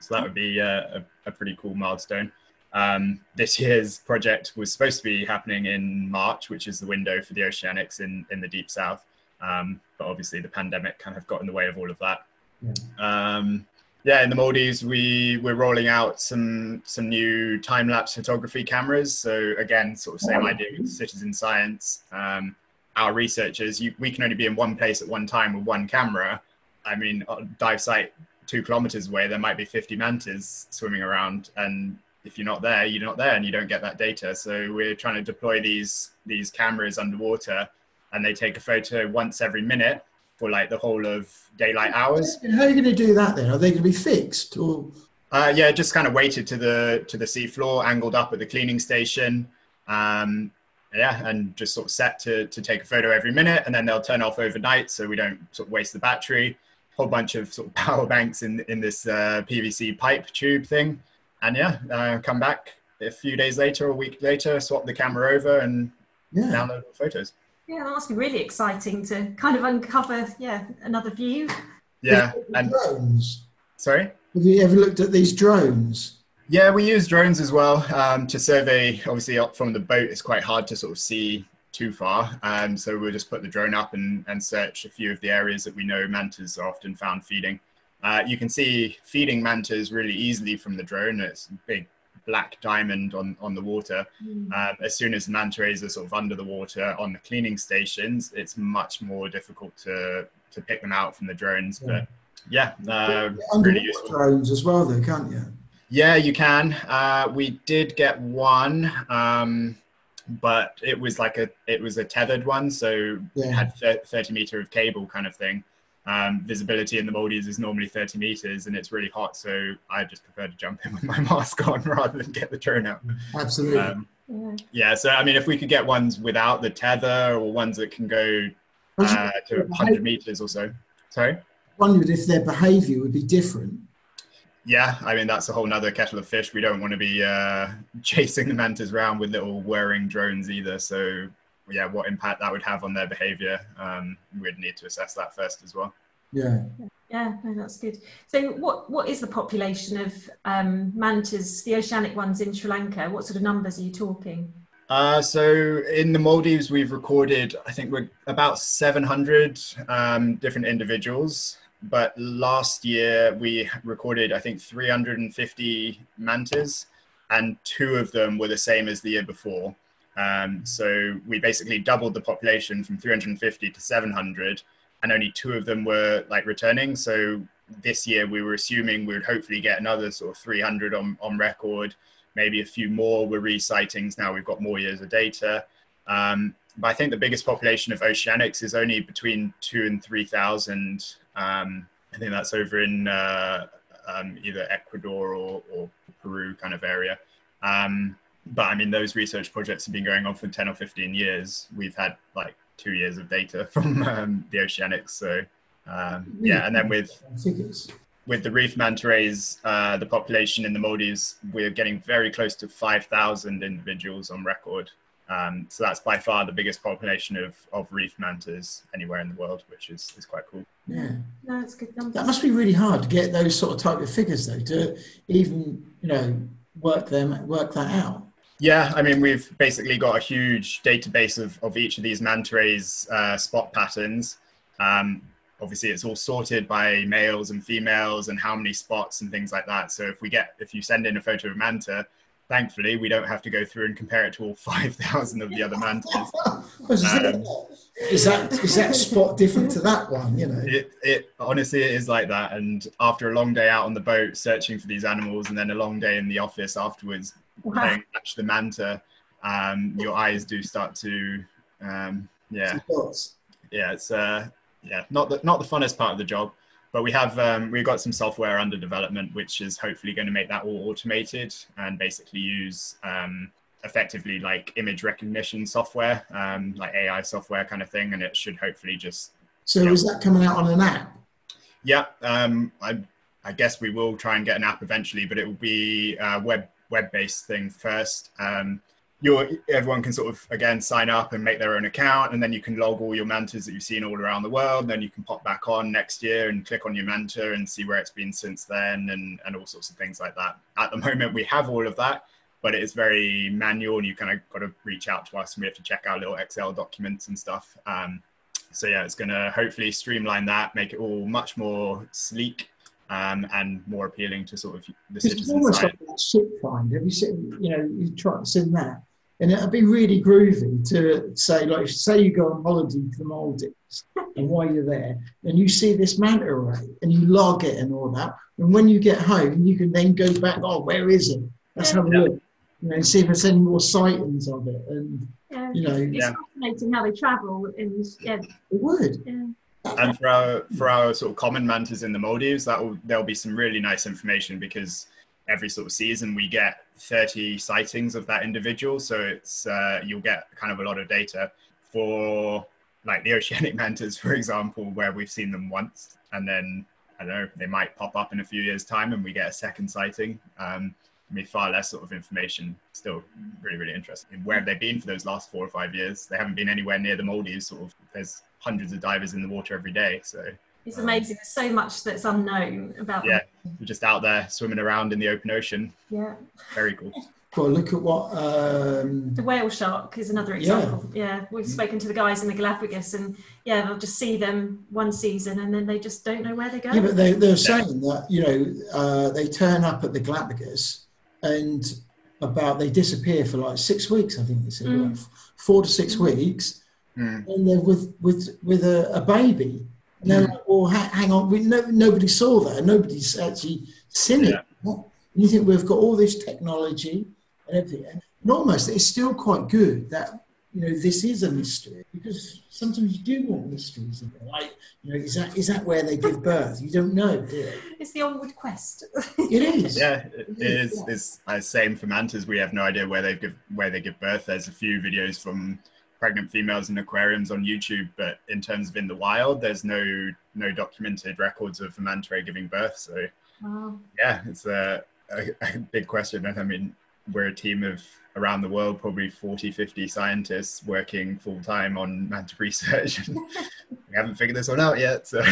so that would be uh, a, a pretty cool milestone. Um, this year's project was supposed to be happening in March, which is the window for the oceanics in, in the deep south. Um, but obviously, the pandemic kind of got in the way of all of that. Um, yeah, in the Maldives, we we're rolling out some some new time lapse photography cameras. So again, sort of same idea with citizen science. Um, our researchers, you, we can only be in one place at one time with one camera. I mean, dive site two kilometers away, there might be 50 mantas swimming around, and if you're not there, you're not there, and you don't get that data. So we're trying to deploy these these cameras underwater, and they take a photo once every minute for like the whole of daylight hours. How are you going to do that then? Are they going to be fixed or? Uh, yeah, just kind of weighted to the to the seafloor, angled up at the cleaning station. Um, yeah, and just sort of set to to take a photo every minute, and then they'll turn off overnight, so we don't sort of waste the battery. Whole bunch of sort of power banks in in this uh, PVC pipe tube thing, and yeah, uh, come back a few days later, or a week later, swap the camera over, and Yeah. download the photos. Yeah, that must be really exciting to kind of uncover, yeah, another view. Yeah, and drones. sorry. Have you ever looked at these drones? Yeah, we use drones as well um, to survey. Obviously, up from the boat, it's quite hard to sort of see too far. Um, so we'll just put the drone up and, and search a few of the areas that we know mantas are often found feeding. Uh, you can see feeding mantas really easily from the drone. It's a big black diamond on, on the water. Mm. Um, as soon as the manta rays are sort of under the water on the cleaning stations, it's much more difficult to, to pick them out from the drones. But yeah, uh, really useful. drones as well, though, can't you? Yeah, you can. Uh, we did get one, um, but it was like a it was a tethered one, so Yeah. it had thirty meter of cable kind of thing. Um, visibility in the Maldives is normally thirty meters, and it's really hot, so I just prefer to jump in with my mask on rather than get the drone out. Absolutely. Um, Yeah. yeah, so I mean, if we could get ones without the tether or ones that can go uh, to 100 meters or so. Sorry. wondered if their behaviour would be different. Yeah, I mean that's a whole nother kettle of fish. We don't want to be uh, chasing the mantas around with little whirring drones either. So yeah, what impact that would have on their behaviour, um, we'd need to assess that first as well. Yeah. Yeah, no, that's good. So, what what is the population of um, mantas, the oceanic ones in Sri Lanka? What sort of numbers are you talking? Uh, so in the Maldives, we've recorded, I think we're about 700 um, different individuals. But last year we recorded, I think, 350 mantas, and two of them were the same as the year before. Um, so we basically doubled the population from 350 to 700, and only two of them were like returning. So this year we were assuming we would hopefully get another sort of 300 on, on record maybe a few more were re-sightings. Now we've got more years of data. Um, but I think the biggest population of oceanics is only between two and 3,000. Um, I think that's over in uh, um, either Ecuador or, or Peru kind of area. Um, but I mean, those research projects have been going on for 10 or 15 years. We've had like two years of data from um, the oceanics. So um, yeah, and then with with the reef manta rays, uh, the population in the Maldives, we're getting very close to 5,000 individuals on record. Um, so that's by far the biggest population of, of reef mantas anywhere in the world, which is, is quite cool. Yeah. No, it's good numbers. That must be really hard to get those sort of type of figures, though, to even, you know, work them, work that out. Yeah, I mean, we've basically got a huge database of, of each of these manta rays uh, spot patterns. Um, obviously, it's all sorted by males and females and how many spots and things like that. So if we get, if you send in a photo of manta, thankfully, we don't have to go through and compare it to all 5,000 of the other mantas. Is that- Um, is that is that spot different to that one? You know. It, it honestly it is like that. And after a long day out on the boat searching for these animals, and then a long day in the office afterwards Wow. playing catch the manta, um, your eyes do start to, um, yeah, yeah, it's uh, yeah, not the not the funnest part of the job, but we have um, we've got some software under development, which is hopefully going to make that all automated and basically use um, effectively like image recognition software, um, like AI software kind of thing, and it should hopefully just So Yeah. is that coming out on an app? yeah. Um, I I guess we will try and get an app eventually, but it will be a web web based thing first. Um, everyone can sort of again sign up and make their own account, and then you can log all your mantas that you've seen all around the world. And then you can pop back on next year and click on your manta and see where it's been since then, and and all sorts of things like that. At the moment, we have all of that, but it is very manual, and you kind of got to reach out to us, and we have to check our little Excel documents and stuff. Um, so yeah, it's going to hopefully streamline that, make it all much more sleek um, and more appealing to sort of the It's citizen almost side. like that ship find. Have you seen, you know, you try to send that. And it'd be really groovy to say, like, say you go on holiday to the Maldives and while you're there, and you see this manta ray and you log it and all that. And when you get home, you can then go back, oh, where is it? Let's have a Yeah. look. You know, see if there's any more sightings of it. And, Yeah. you know, It's Yeah. fascinating how they travel and yeah, it would. yeah. And for our for our sort of common mantas in the Maldives, that will there'll be some really nice information because every sort of season we get 30 sightings of that individual, so it's uh, you'll get kind of a lot of data for like the oceanic mantas, for example, where we've seen them once, and then I don't know they might pop up in a few years' time, and we get a second sighting. Um, I mean, far less sort of information. Still, really, really interesting. Where have they been for those last four or five years? They haven't been anywhere near the Maldives. Sort of, there's hundreds of divers in the water every day, so It's amazing. There's so much that's unknown about yeah, we're just out there swimming around in the open ocean. Yeah. Very cool. Well, look at what um, The whale shark is another example. Yeah. yeah, We've spoken to the guys in the Galapagos and yeah, they'll just see them one season and then they just don't know where they're going. Yeah, but they, they're saying that, you know, uh, they turn up at the Galapagos and about they disappear for like six weeks, I think they said, Mm. like four to six weeks, Mm. and they're with with with a, a baby. And they're like, well, ha- hang on, we, no, nobody saw that. Nobody's actually seen it. What- And you think we've got all this technology and everything, and almost it's still quite good that you know this is a mystery because sometimes you do want mysteries. in there. Like, you know, is that is that where they give birth? You don't know, do you? It's the onward quest. It is. Yeah, it it is. It's uh, same for mantas. We have no idea where they give where they give birth. There's a few videos from pregnant females in aquariums on YouTube, but in terms of in the wild, there's no no documented records of a manta ray giving birth. So Wow. yeah, it's a, a, a big question. And I mean, we're a team of around the world, probably 40, 50 scientists working full time on manta research. we haven't figured this one out yet. So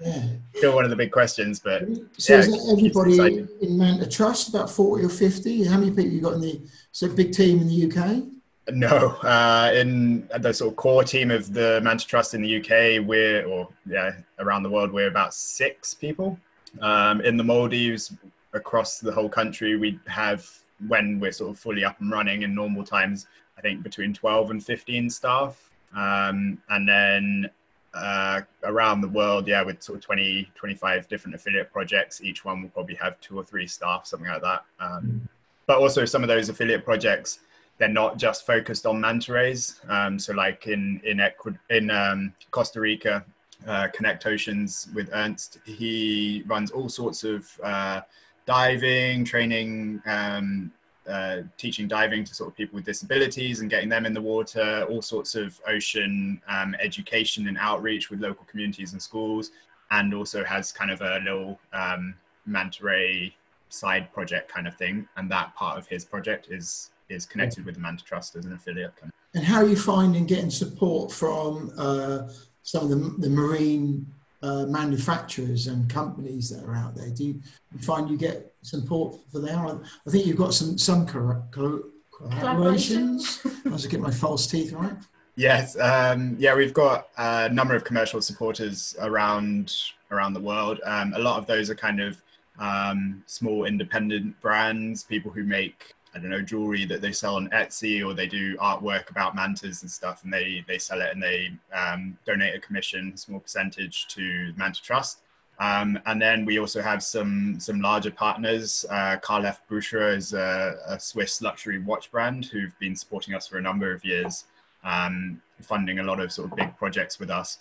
Yeah. still one of the big questions, but So Yeah, is that everybody in Manta Trust, about 40 or 50? How many people you got in the, so big team in the UK? No, uh, in the sort of core team of the Manta Trust in the UK, we're, or yeah, around the world, we're about six people. Um, in the Maldives, across the whole country, we have, when we're sort of fully up and running in normal times, I think between 12 and 15 staff. Um, and then uh, around the world, yeah, with sort of 20, 25 different affiliate projects, each one will probably have two or three staff, something like that. Um, but also some of those affiliate projects, they're not just focused on manta rays. Um, so, like in in Ecuador, in um, Costa Rica, uh, Connect Oceans with Ernst, he runs all sorts of uh, diving training, um, uh, teaching diving to sort of people with disabilities and getting them in the water. All sorts of ocean um, education and outreach with local communities and schools, and also has kind of a little um, manta ray side project kind of thing. And that part of his project is is connected with the Manta Trust as an affiliate. Kind And how are you finding getting support from uh, some of the, the marine uh, manufacturers and companies that are out there? Do you find you get support for them? I think you've got some some cor- co- collaborations. I was to get my false teeth right. Yes, um, yeah, we've got a number of commercial supporters around around the world. Um, a lot of those are kind of um, small independent brands, people who make I don't know jewelry that they sell on Etsy or they do artwork about mantas and stuff, and they they sell it and they um, donate a commission, a small percentage to Manta Trust. Um, and then we also have some some larger partners. Uh, F. Bucherer is a, a Swiss luxury watch brand who've been supporting us for a number of years um, funding a lot of sort of big projects with us.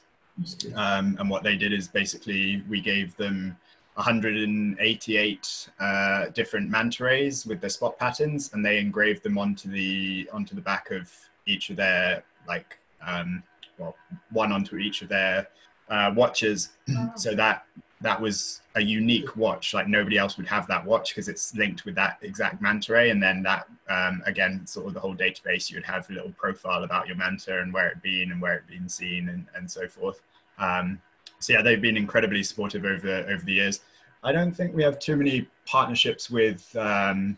Um, and what they did is basically we gave them 188 uh, different manta rays with their spot patterns, and they engraved them onto the onto the back of each of their like um, well one onto each of their uh, watches, so that that was a unique watch. Like nobody else would have that watch because it's linked with that exact manta ray, and then that um, again sort of the whole database. You would have a little profile about your manta and where it'd been and where it'd been seen and, and so forth. Um, so yeah, they've been incredibly supportive over over the years. I don't think we have too many partnerships with um,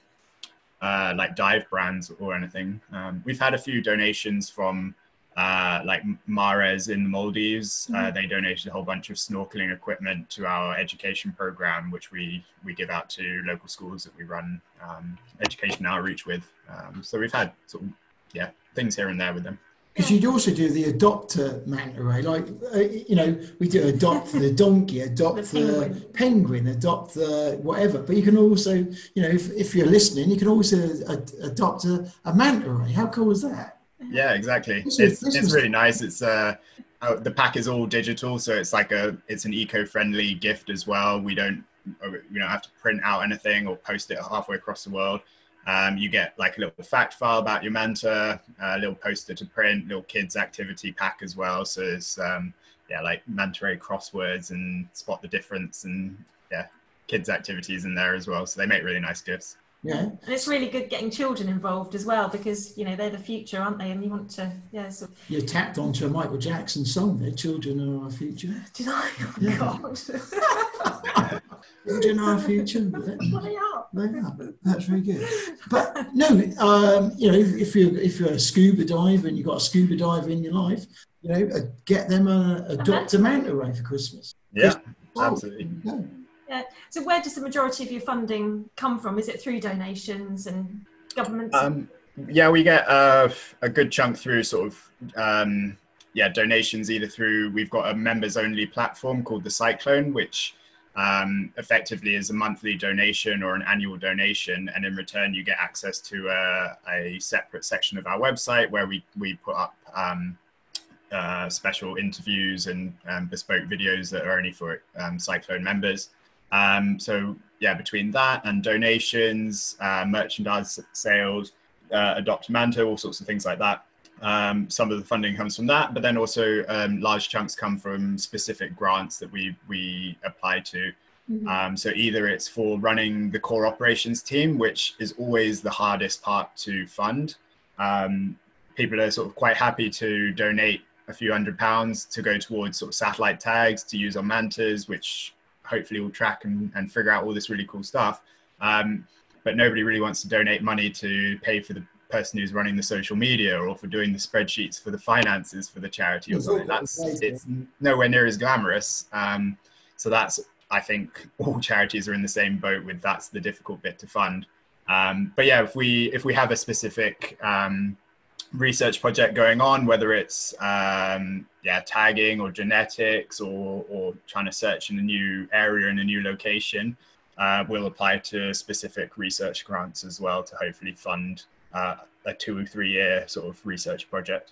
uh, like dive brands or anything. Um, we've had a few donations from uh, like Mares in the Maldives. Uh, they donated a whole bunch of snorkeling equipment to our education program, which we we give out to local schools that we run um, education outreach with. Um, so we've had sort of yeah things here and there with them. Because you'd also do the adopter manta ray, like uh, you know, we do adopt the donkey, adopt The the, penguin. penguin. adopt the whatever. But you can also, you know, if, if you're listening, you can also ad- adopt a, a manta ray. How cool is that? Yeah, exactly. This It's is- it's is- really nice. It's uh, uh, the pack is all digital, so it's like a it's an eco-friendly gift as well. We don't uh, we don't have to print out anything or post it halfway across the world. Um, you get like a little fact file about your manta, a little poster to print, little kids activity pack as well. So it's um, yeah, like manta ray crosswords and spot the difference and yeah, kids activities in there as well. So they make really nice gifts. Yeah. And it's really good getting children involved as well because you know they're the future, aren't they? And you want to, yeah. So You tapped onto a Michael Jackson song there. Children are our future. did I? Oh, Yeah. God. Children are our future. what are you up? They are. That's very good. But no, um, you know, if, if you're if you're a scuba diver and you've got a scuba diver in your life, you know, uh, get them a, a Dr. Manta ray for Christmas. Yeah, Oh, absolutely. there you. So where does the majority of your funding come from? Is it through donations and government? Um, yeah, we get uh, a good chunk through sort of um, yeah donations either through we've got a members only platform called the Cyclone, which um, effectively is a monthly donation or an annual donation, and in return you get access to a, a separate section of our website where we we put up. Um, uh, special interviews and um, bespoke videos that are only for um, Cyclone members. Um, so yeah, between that and donations, uh, merchandise sales, uh, adopt Manta, all sorts of things like that. Um, some of the funding comes from that, but then also um, large chunks come from specific grants that we we apply to. Mhm. Um, so either it's for running the core operations team, which is always the hardest part to fund. Um, people are sort of quite happy to donate a few hundred pounds to go towards sort of satellite tags to use on mantas, which hopefully will track and, and figure out all this really cool stuff. Um, but nobody really wants to donate money to pay for the person who's running the social media or for doing the spreadsheets for the finances for the charity or something. That's it's nowhere near as glamorous. Um, so that's I think all charities are in the same boat with that's the difficult bit to fund. Um, but yeah, if we if we have a specific um, research project going on, whether it's um, yeah tagging or genetics or or trying to search in a new area in a new location, uh, we'll apply to specific research grants as well to hopefully fund uh, a two or three year sort of research project.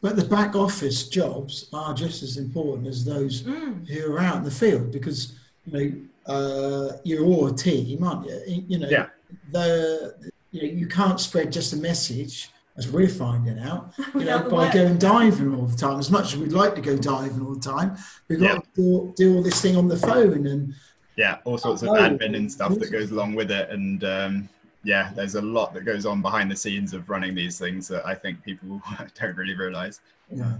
But the back office jobs are just as important as those Mm. who are out in the field because you know uh, you're all a team, aren't you? You know, Yeah. the you know you can't spread just a message as we're finding out. You know, Without the by work. going diving all the time. As much as we'd like to go diving all the time, we've got Yeah. to do, do all this thing on the phone and yeah, all sorts of Oh, admin and stuff that goes along with it. And um, yeah, there's a lot that goes on behind the scenes of running these things that I think people don't really realize. Yeah.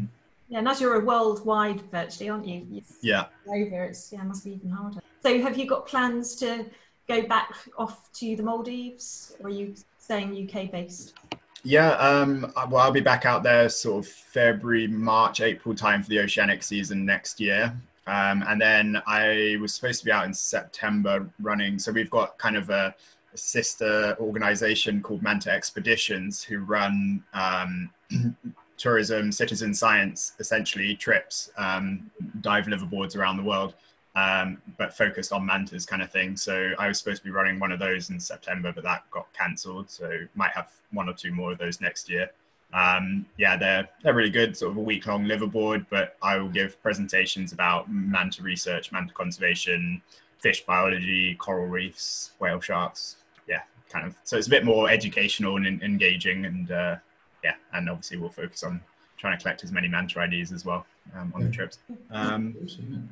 Yeah, and as you're a worldwide virtually, aren't you? You- Yeah. Over, it's yeah, it must be even harder. So, have you got plans to go back off to the Maldives, or are you staying UK based? Yeah, um, well, I'll be back out there sort of February, March, April time for the oceanic season next year. Um, and then I was supposed to be out in September running. So we've got kind of a, a sister organization called Manta Expeditions who run um, tourism, citizen science, essentially trips, um, dive liveaboards around the world, um, but focused on mantas kind of thing. So I was supposed to be running one of those in September, but that got cancelled. So might have one or two more of those next year. Um, yeah, they're they're really good. Sort of a week long liveaboard, but I will give presentations about manta research, manta conservation, fish biology, coral reefs, whale sharks. Yeah, kind of. So it's a bit more educational and en- engaging, and uh, yeah, and obviously we'll focus on trying to collect as many manta IDs as well um, on the trips. Um, Awesome,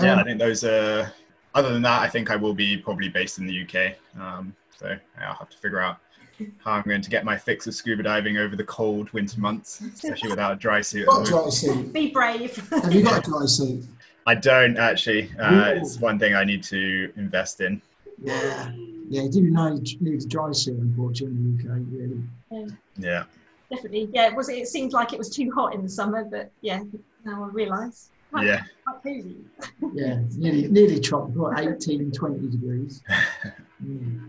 yeah, I think those are. Other than that, I think I will be probably based in the UK. Um, so yeah, I'll have to figure out how I'm going to get my fix of scuba diving over the cold winter months, especially without a dry suit. got a dry suit. Be brave. Have you got a dry suit? I don't actually. Uh, it's one thing I need to invest in. Yeah. Yeah, do you know you need a dry suit, unfortunately, in the UK, really. Yeah, Definitely. Yeah, it was it seemed like it was too hot in the summer, but yeah, now I realise. Yeah, Quite cozy. Yeah, nearly, nearly tropical, 18, 20 degrees. Mm.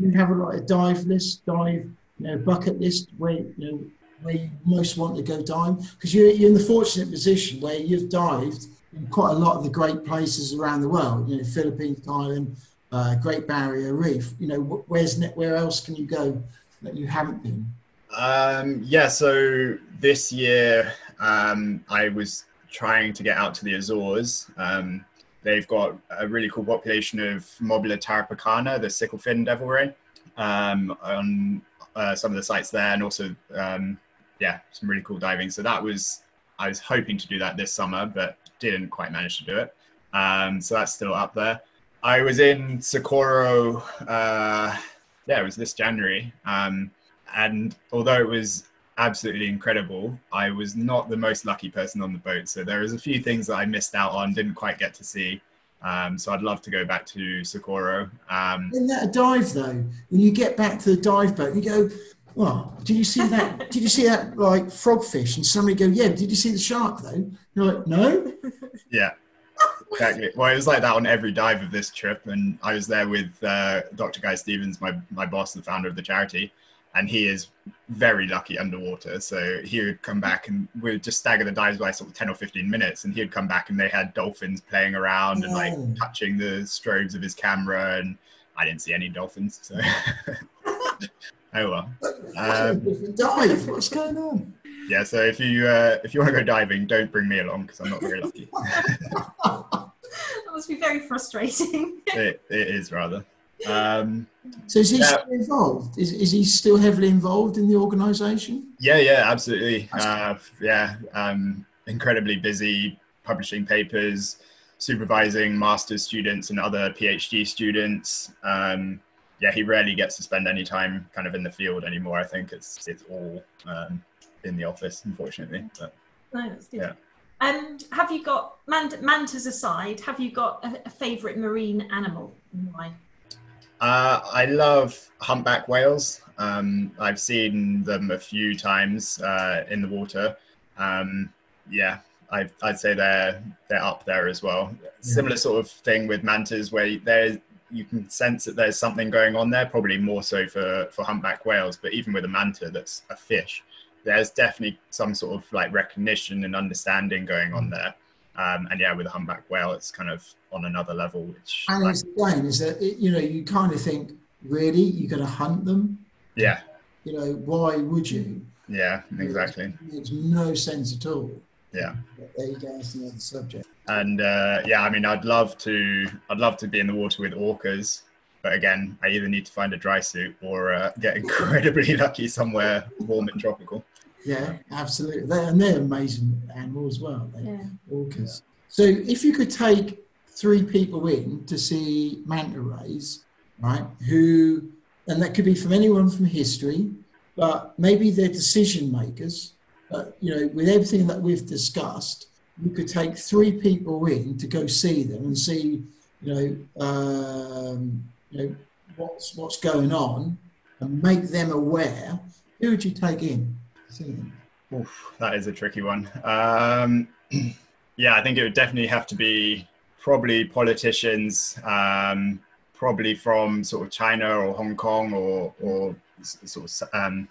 You have a lot of dive list, dive, you know, bucket list where you know where you most want to go dive because you're you're in the fortunate position where you've dived in quite a lot of the great places around the world. You know, Philippines, Thailand, uh, Great Barrier Reef. You know, where's where else can you go that you haven't been? um, yeah. So this year, um, I was trying to get out to the Azores. Um, they've got a really cool population of Mobula tarapacana, the sickle fin devil ray, um, on uh, some of the sites there, and also um, yeah, some really cool diving. So that was I was hoping to do that this summer, but didn't quite manage to do it. Um, so that's still up there. I was in Socorro. Uh, yeah, it was this January, um, and although it was absolutely incredible, I was not the most lucky person on the boat. So there was a few things that I missed out on, didn't quite get to see. Um, so I'd love to go back to Socorro. Um, Isn't that a dive though? When you get back to the dive boat, you go, "Well, did you see that? did you see that like frogfish?" And somebody go, "Yeah." Did you see the shark though? You're like, "No." Yeah, exactly. Well, it was like that on every dive of this trip, and I was there with uh, Dr. Guy Stevens, my my boss, the founder of the charity, and he is very lucky underwater. So he would come back, and we would just stagger the dives by sort of ten or fifteen minutes, and he would come back, and they had dolphins playing around and like touching the strobes of his camera, and I didn't see any dolphins. So oh well. Um, dive. What's going on? Yeah. So if you uh, if you want to go diving, don't bring me along because I'm not very lucky. That must be very frustrating. it, it is rather. Um, So is he Yeah. still involved? Is, is he still heavily involved in the organisation? Yeah, yeah, absolutely. Uh, yeah, um, incredibly busy publishing papers, supervising master's students and other PhD students. Um, yeah, he rarely gets to spend any time kind of in the field anymore. I think it's it's all um, in the office, unfortunately. But No, that's good. Yeah. Um, have you got mant- mantas aside? Have you got a, a favourite marine animal and why? Uh, I love humpback whales. Um, I've seen them a few times uh, in the water. Um, yeah, I, I'd say they're they're up there as well. Similar sort of thing with mantas, where there you can sense that there's something going on there. Probably more so for for humpback whales, but even with a manta that's a fish, there's definitely some sort of like recognition and understanding going on there. Um, and yeah, with a humpback whale, it's kind of on another level. Which And it's again, is that it, you know you kind of think, really, you're going to hunt them? yeah, You know, why would you? yeah, exactly. It makes no sense at all. Yeah. But there you go. That's another subject. And uh, yeah, I mean, I'd love to, I'd love to be in the water with orcas, but again, I either need to find a dry suit or uh, get incredibly lucky somewhere warm and tropical. Yeah, absolutely. They, and they're amazing animals as well. They, Yeah. orcas. So if you could take three people in to see manta rays, right? Who, and that could be from anyone from history, but maybe they're decision makers. But you know, with everything that we've discussed, you could take three people in to go see them and see, you know, um, you know what's what's going on, and make them aware. Who would you take in? Oof, that is a tricky one. Um, yeah, I think it would definitely have to be probably politicians, um, probably from sort of China or Hong Kong or, or sort of um,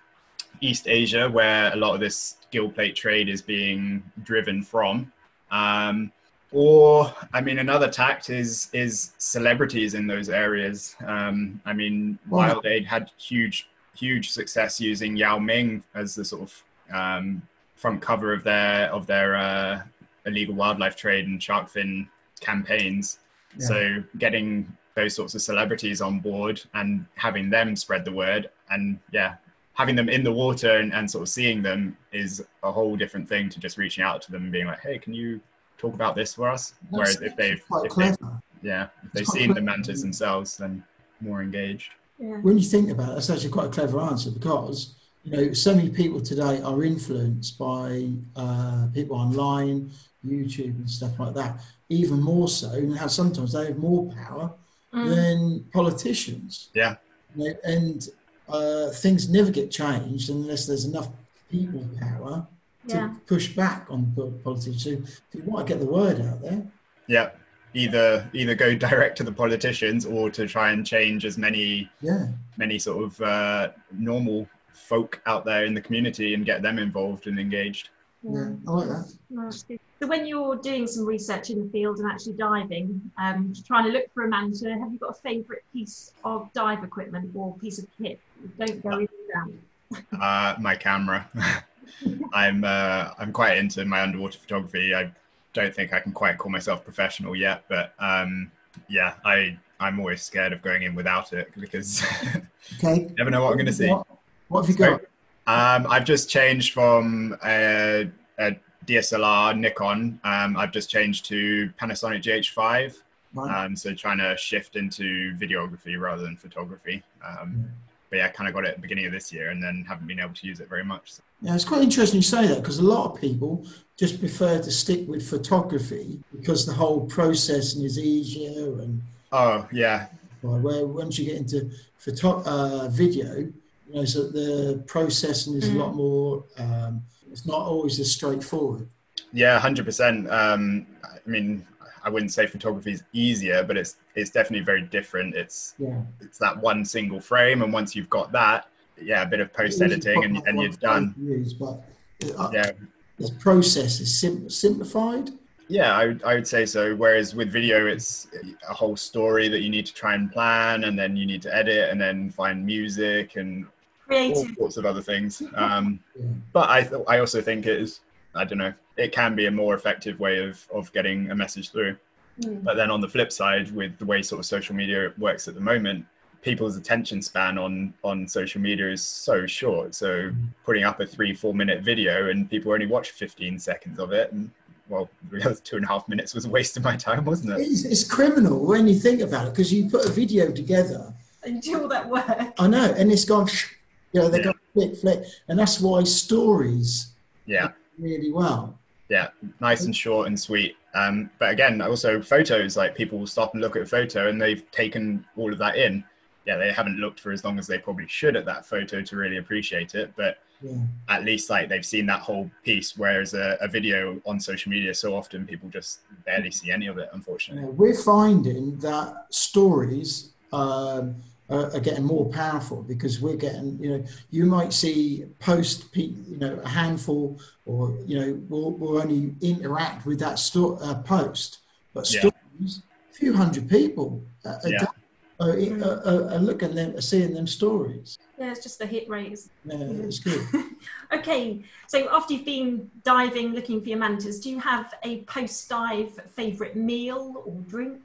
East Asia, where a lot of this gill plate trade is being driven from. Um, or, I mean, another tact is is celebrities in those areas. Um, I mean. Wild Aid had huge, huge success using Yao Ming as the sort of um, front cover of their of their uh, illegal wildlife trade and shark fin campaigns. Yeah. So getting those sorts of celebrities on board and having them spread the word and yeah having them in the water and, and sort of seeing them is a whole different thing to just reaching out to them and being like hey can you talk about this for us whereas if they've if they've yeah if they've It's quite seen the clever. mantas themselves then more engaged Yeah. When you think about it, that's actually quite a clever answer because you know so many people today are influenced by uh, people online, YouTube, and stuff like that. Even more so, and how sometimes they have more power Mm. than politicians. Yeah. You know, and uh, things never get changed unless there's enough people power to Yeah. push back on po- politicians. So if you want to get the word out there, yeah either either go direct to the politicians or to try and change as many yeah, many sort of uh, normal folk out there in the community and get them involved and engaged yeah, I like that. No, that's good. So when you're doing some research in the field and actually diving, um, trying to look for a manta, have you got a favourite piece of dive equipment or piece of kit? Don't go in down. uh, my camera. I'm uh, I'm quite into my underwater photography. I don't think I can quite call myself professional yet, but um, yeah, I I'm always scared of going in without it because Okay. never know what I'm going to see. What, what have you got? Um, I've just changed from a, a DSLR Nikon. Um, I've just changed to Panasonic GH5. Right. Um, so trying to shift into videography rather than photography. Um, but yeah, I kind of got it at the beginning of this year and then haven't been able to use it very much. So, Yeah, it's quite interesting you say that because a lot of people just prefer to stick with photography because the whole processing is easier and oh yeah, well, where once you get into photo- uh, video, you know, so the processing is a Mm. lot more. Um, it's not always as straightforward. yeah, hundred percent. Um, I mean, I wouldn't say photography is easier, but it's it's definitely very different. It's Yeah, it's that one single frame, and once you've got that, yeah, a bit of post editing, and, and you're done. Use, but uh, Yeah, the process is sim- simplified. Yeah, I would, I would say so. Whereas with video, it's a whole story that you need to try and plan, and then you need to edit, and then find music and all sorts of other things. Um, but I, th- I also think it is, I don't know, it can be a more effective way of, of getting a message through. Mm. But then on the flip side, with the way sort of social media works at the moment, people's attention span on on social media is so short. So putting up a three four minute video and people only watch 15 seconds of it, and well, the two and a half minutes was a waste of my time, wasn't it? It's, it's criminal when you think about it because you put a video together. And do all that work. I know, and it's gone. You know, they Yeah. got flick, flick, and that's why stories Yeah, really well. yeah, nice and short and sweet. Um, but again, also photos, like people will stop and look at a photo and they've taken all of that in. Yeah, they haven't looked for as long as they probably should at that photo to really appreciate it, but Yeah. at least like they've seen that whole piece. Whereas a, a video on social media, so often people just barely see any of it, unfortunately. know, we're finding that stories um, are, are getting more powerful because we're getting, you know, you might see post, pe- you know, a handful, or you know, we'll, we'll only interact with that sto- uh, post, but Yeah. stories, a few hundred people a, a Yeah. day are, are, are, are looking at them, are seeing them stories. Yeah, it's just the hit rates. Yeah, it's good. Okay, so after you've been diving looking for your mantas, do you have a post dive favourite meal or drink?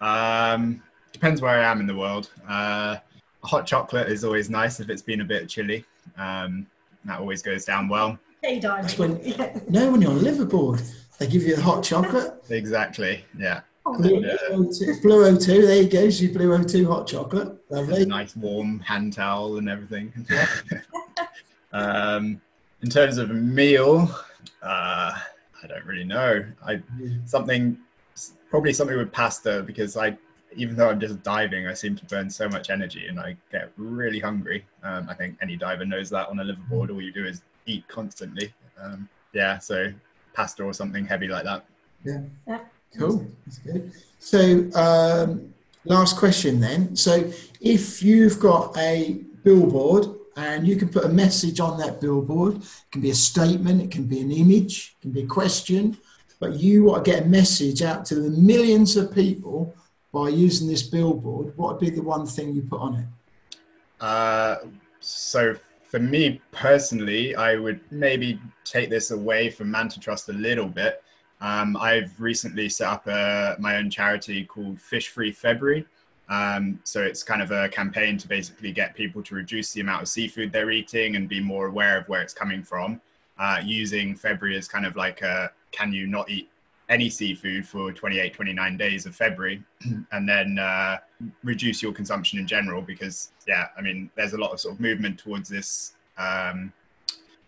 Um, depends where I am in the world. Uh, hot chocolate is always nice if it's been a bit chilly. Um, that always goes down well. Day diving. That's when- Yeah. No, when you're on liveaboard, they give you a hot chocolate. Exactly. Yeah. Blue, Yeah. O2, blue O2, there you go. So blue O2 hot chocolate. Lovely. nice warm hand towel and everything. um, in terms of a meal, uh, I don't really know. I something probably something with pasta because I even though I'm just diving, I seem to burn so much energy and I get really hungry. Um, I think any diver knows that on a liveaboard. All you do is eat constantly. Um, yeah, so pasta or something heavy like that. Yeah. yeah. Cool. That's good. So, um, last question then. So, if you've got a billboard and you can put a message on that billboard, it can be a statement, it can be an image, it can be a question, but you want to get a message out to the millions of people by using this billboard, what would be the one thing you put on it? Uh, so for me personally, I would maybe take this away from Manta Trust a little bit. Um, I've recently set up a, my own charity called Fish Free February. Um, so it's kind of a campaign to basically get people to reduce the amount of seafood they're eating and be more aware of where it's coming from. Uh, using February as kind of like a can you not eat any seafood for 28, 29 days of February and then uh, reduce your consumption in general because, yeah, I mean, there's a lot of sort of movement towards this um,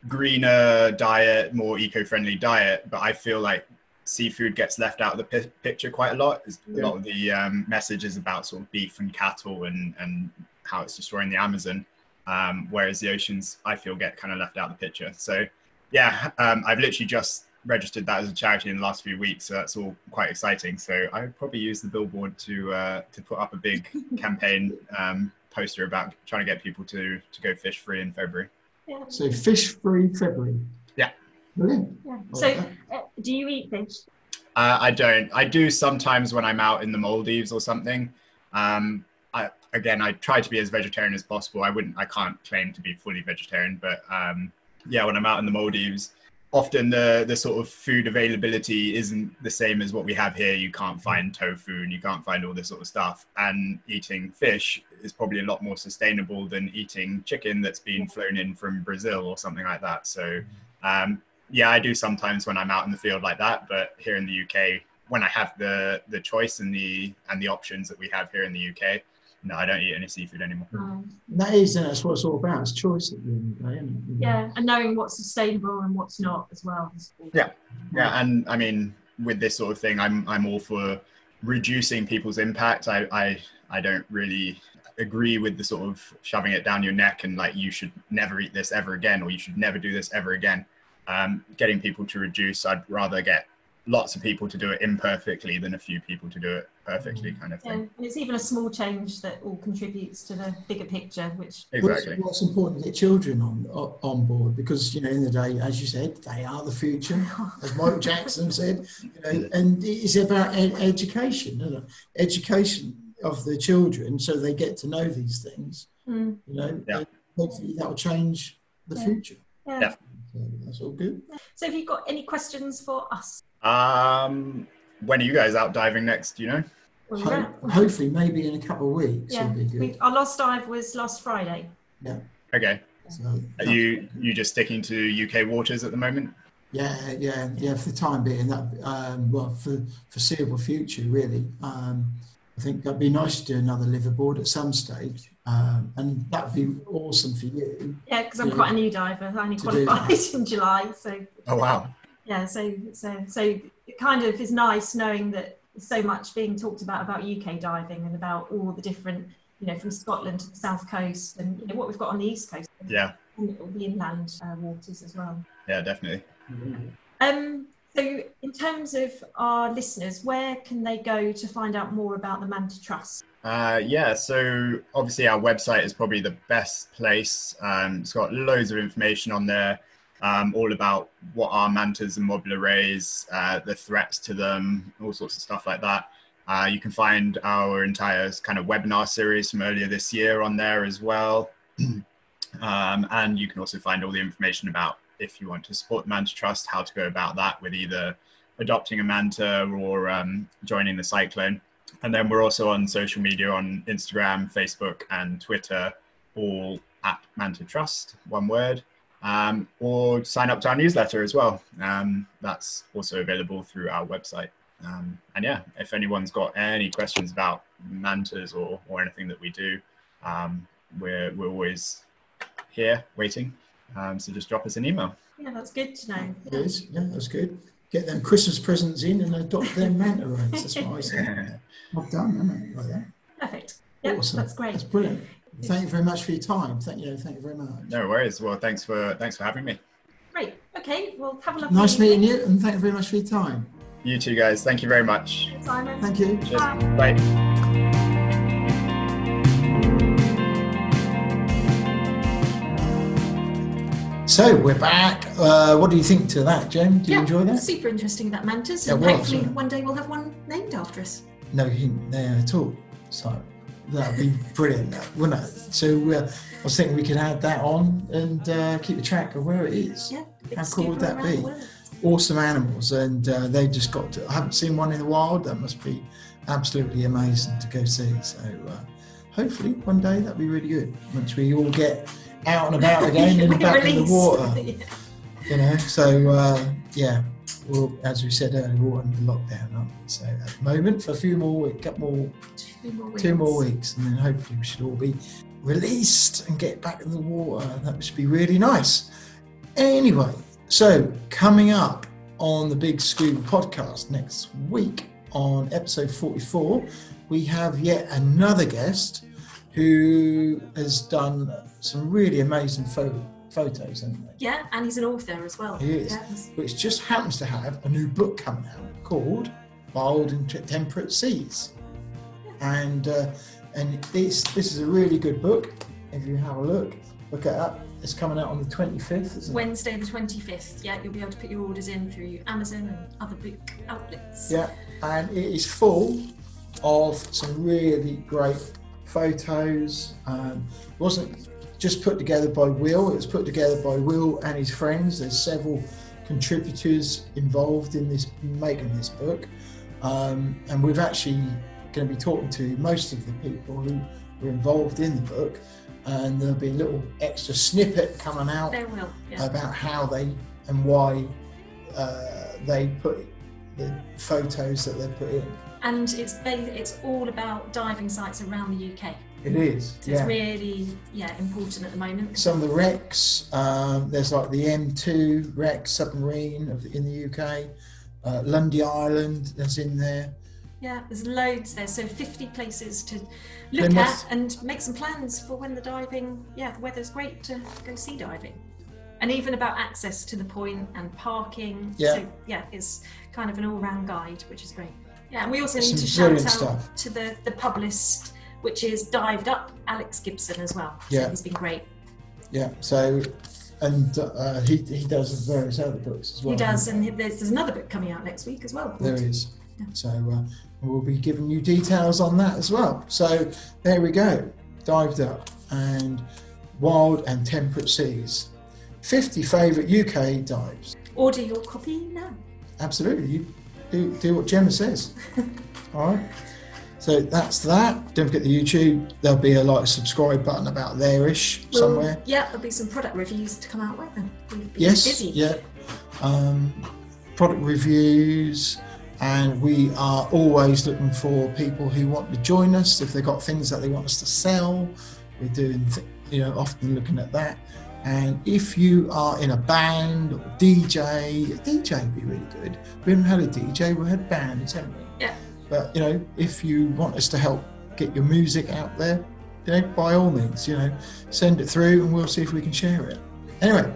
greener diet, more eco friendly diet, but I feel like seafood gets left out of the pi- picture quite a lot. There's A lot of the um, messages about sort of beef and cattle and, and how it's destroying the Amazon, um, whereas the oceans, I feel, get kind of left out of the picture. So, yeah, um, I've literally just registered that as a charity in the last few weeks, so that's all quite exciting. So I would probably use the billboard to uh, to put up a big campaign um, poster about trying to get people to to go fish free in February. Yeah. So fish free February. Yeah. Brilliant. Yeah. So, like uh, do you eat fish? Uh, I don't. I do sometimes when I'm out in the Maldives or something. Um, I, again, I try to be as vegetarian as possible. I wouldn't. I can't claim to be fully vegetarian, but um, yeah, when I'm out in the Maldives, often the the sort of food availability isn't the same as what we have here. You can't find tofu and you can't find all this sort of stuff. And eating fish is probably a lot more sustainable than eating chicken that's been flown in from Brazil or something like that. So um, yeah, I do sometimes when I'm out in the field like that. But here in the UK, when I have the the choice and the and the options that we have here in the UK, no, I don't eat any seafood anymore. Um, That is, and that's what it's all about. It's choice at the end of the day, isn't it? yeah, and knowing what's sustainable and what's not as well. Yeah. Yeah, and I mean, with this sort of thing, I'm I'm all for reducing people's impact. I I I don't really agree with the sort of shoving it down your neck and like you should never eat this ever again or you should never do this ever again. Um, getting people to reduce, I'd rather get lots of people to do it imperfectly than a few people to do it perfectly, kind of Yeah, thing. and it's even a small change that all contributes to the bigger picture, which Exactly. What's, what's important to get children on on board because you know, in the day, as you said, they are the future, as Michael Jackson said. You know, and it's about ed- education, isn't it? Education of the children, so they get to know these things. Mm, You know, Yeah. hopefully that will change the Yeah. future. yeah. Yeah. So that's all good. So, have you got any questions for us? Um, when are you guys out diving next? Do you know? Well, Ho- yeah. hopefully, maybe in a couple of weeks, Yeah, be good. we, our last dive was last Friday. Yeah. Okay. So, Are you you just sticking to UK waters at the moment? Yeah, yeah, yeah. For the time being, that um, well, for foreseeable future, really. Um, I think that'd be nice to do another liveaboard at some stage, um, and that'd be awesome for you. Yeah, because I'm quite a new diver. I only To do qualified in July, so Oh wow. Yeah. So so so it kind of is nice knowing that so much being talked about about UK diving and about all the different, you know, from Scotland to the south coast and you know what we've got on the east coast Yeah. and all the inland uh, waters as well. Yeah, definitely. Um, so, in terms of our listeners, where can they go to find out more about the Manta Trust? Uh, yeah, so obviously our website is probably the best place. Um, it's got loads of information on there, um, all about what are mantas and mobula rays, uh, the threats to them, all sorts of stuff like that. Uh, you can find our entire kind of webinar series from earlier this year on there as well. um, and you can also find all the information about if you want to support the Manta Trust, how to go about that with either adopting a manta or um, joining the cyclone. And then we're also on social media on Instagram, Facebook, and Twitter, all at Manta Trust, one word. Um, or sign up to our newsletter as well. Um, that's also available through our website. Um, and yeah, if anyone's got any questions about mantas or, or anything that we do, um, we're, we're always here waiting. Um, so just drop us an email. Yeah, that's good to know. It is, yeah, that's good. Get them Christmas presents in and adopt their manta rays. That's what I say. Well done, isn't it? Like that. Perfect. Yeah, Awesome. that's great. That's brilliant. Thank you very much for your time. Thank you. Thank you very much. no worries. Well, thanks for thanks for having me. Great. Okay, well, have a lovely Nice meeting evening. you, and thank you very much for your time. You too, guys. Thank you very much. Simon. Thank you. Cheers. Bye. Bye. So we're back. Uh, what do you think to that, Gem? Do you Yeah, enjoy that? Super interesting about mantas, Yeah, and it was, hopefully yeah. one day we'll have one named after us. No hint there at all. So That'd be brilliant, wouldn't it? So uh, I was thinking we could add that on and uh, keep a track of where it is. Yeah. How cool would that be? Awesome animals, and uh, they just got to. I haven't seen one in the wild. That must be absolutely amazing to go see. So uh, hopefully one day that'd be really good once we all get out and about again and back in the water. Yeah. You know, so uh, yeah. Well, as we said earlier, we're under lockdown, aren't we? So at the moment, for a few more weeks, couple more Two more weeks. two more weeks, and then hopefully we should all be released and get back in the water. That should be really nice. Anyway, so coming up on the Big Scuba podcast next week on episode 44, we have yet another guest who has done some really amazing photo, photos, hasn't he? Yeah, and he's an author as well. He is. Yeah, he's- which just happens to have a new book coming out called Wild and Temperate Seas. And uh, and this this is a really good book. If you have a look, look it up. It's coming out on the 25th, isn't it? Wednesday the 25th. Yeah, you'll be able to put your orders in through Amazon and other book outlets. Yeah, and it is full of some really great photos. Um, wasn't just put together by Will, it was put together by Will and his friends. There's several contributors involved in this making this book. Um, and we've actually going to be talking to most of the people who were involved in the book. And there'll be a little extra snippet coming out will. Yeah. about how they and why uh, they put the photos that they put in. and it's it's all about diving sites around the UK. It is, So yeah. it's really yeah important at the moment. Some of the wrecks, um, there's like the M2 wreck submarine of, in the UK, uh, Lundy Island that's in there. Yeah, there's loads there. So 50 places to look must- at and make some plans for when the diving. Yeah, the weather's great to go sea diving. And even about access to the point and parking. Yeah. So yeah, it's kind of an all-round guide, which is great. Yeah, and we also need Some to shout out stuff. to the the publicist, which is Dived Up, Alex Gibson as well. So Yeah. he's been great. Yeah, so, and uh, he, he does various other books as well. he does, and there's, there's another book coming out next week as well. There is. So uh, we'll be giving you details on that as well. So there we go. Dived up and wild and temperate seas. 50 favourite UK dives. Order your copy now. Absolutely. You do, do what Gemma says. All right. So that's that. Don't forget the YouTube. There'll be a like subscribe button about there-ish Well, somewhere. Yeah, there'll be some product reviews to come out with them. We've Yes. busy. Yeah. Um, product reviews, and we are always looking for people who want to join us. If they've got things that they want us to sell, we're doing, th- you know, often looking at that. And if you are in a band or DJ, a DJ would be really good. We haven't had a DJ, we had bands, haven't we? Yeah. But you know, if you want us to help get your music out there, you know, by all means, you know, send it through and we'll see if we can share it. Anyway,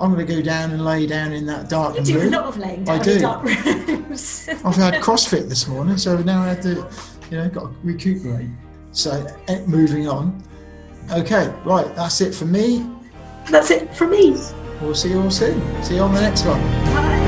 I'm going to go down and lay down in that dark room. You do a lot of laying I do. in dark rooms. I've had CrossFit this morning, so now I had to, you know, got to recuperate. So, eh, moving on. Okay, right, that's it for me. That's it for me. We'll see you all soon. See you on the next one. Bye.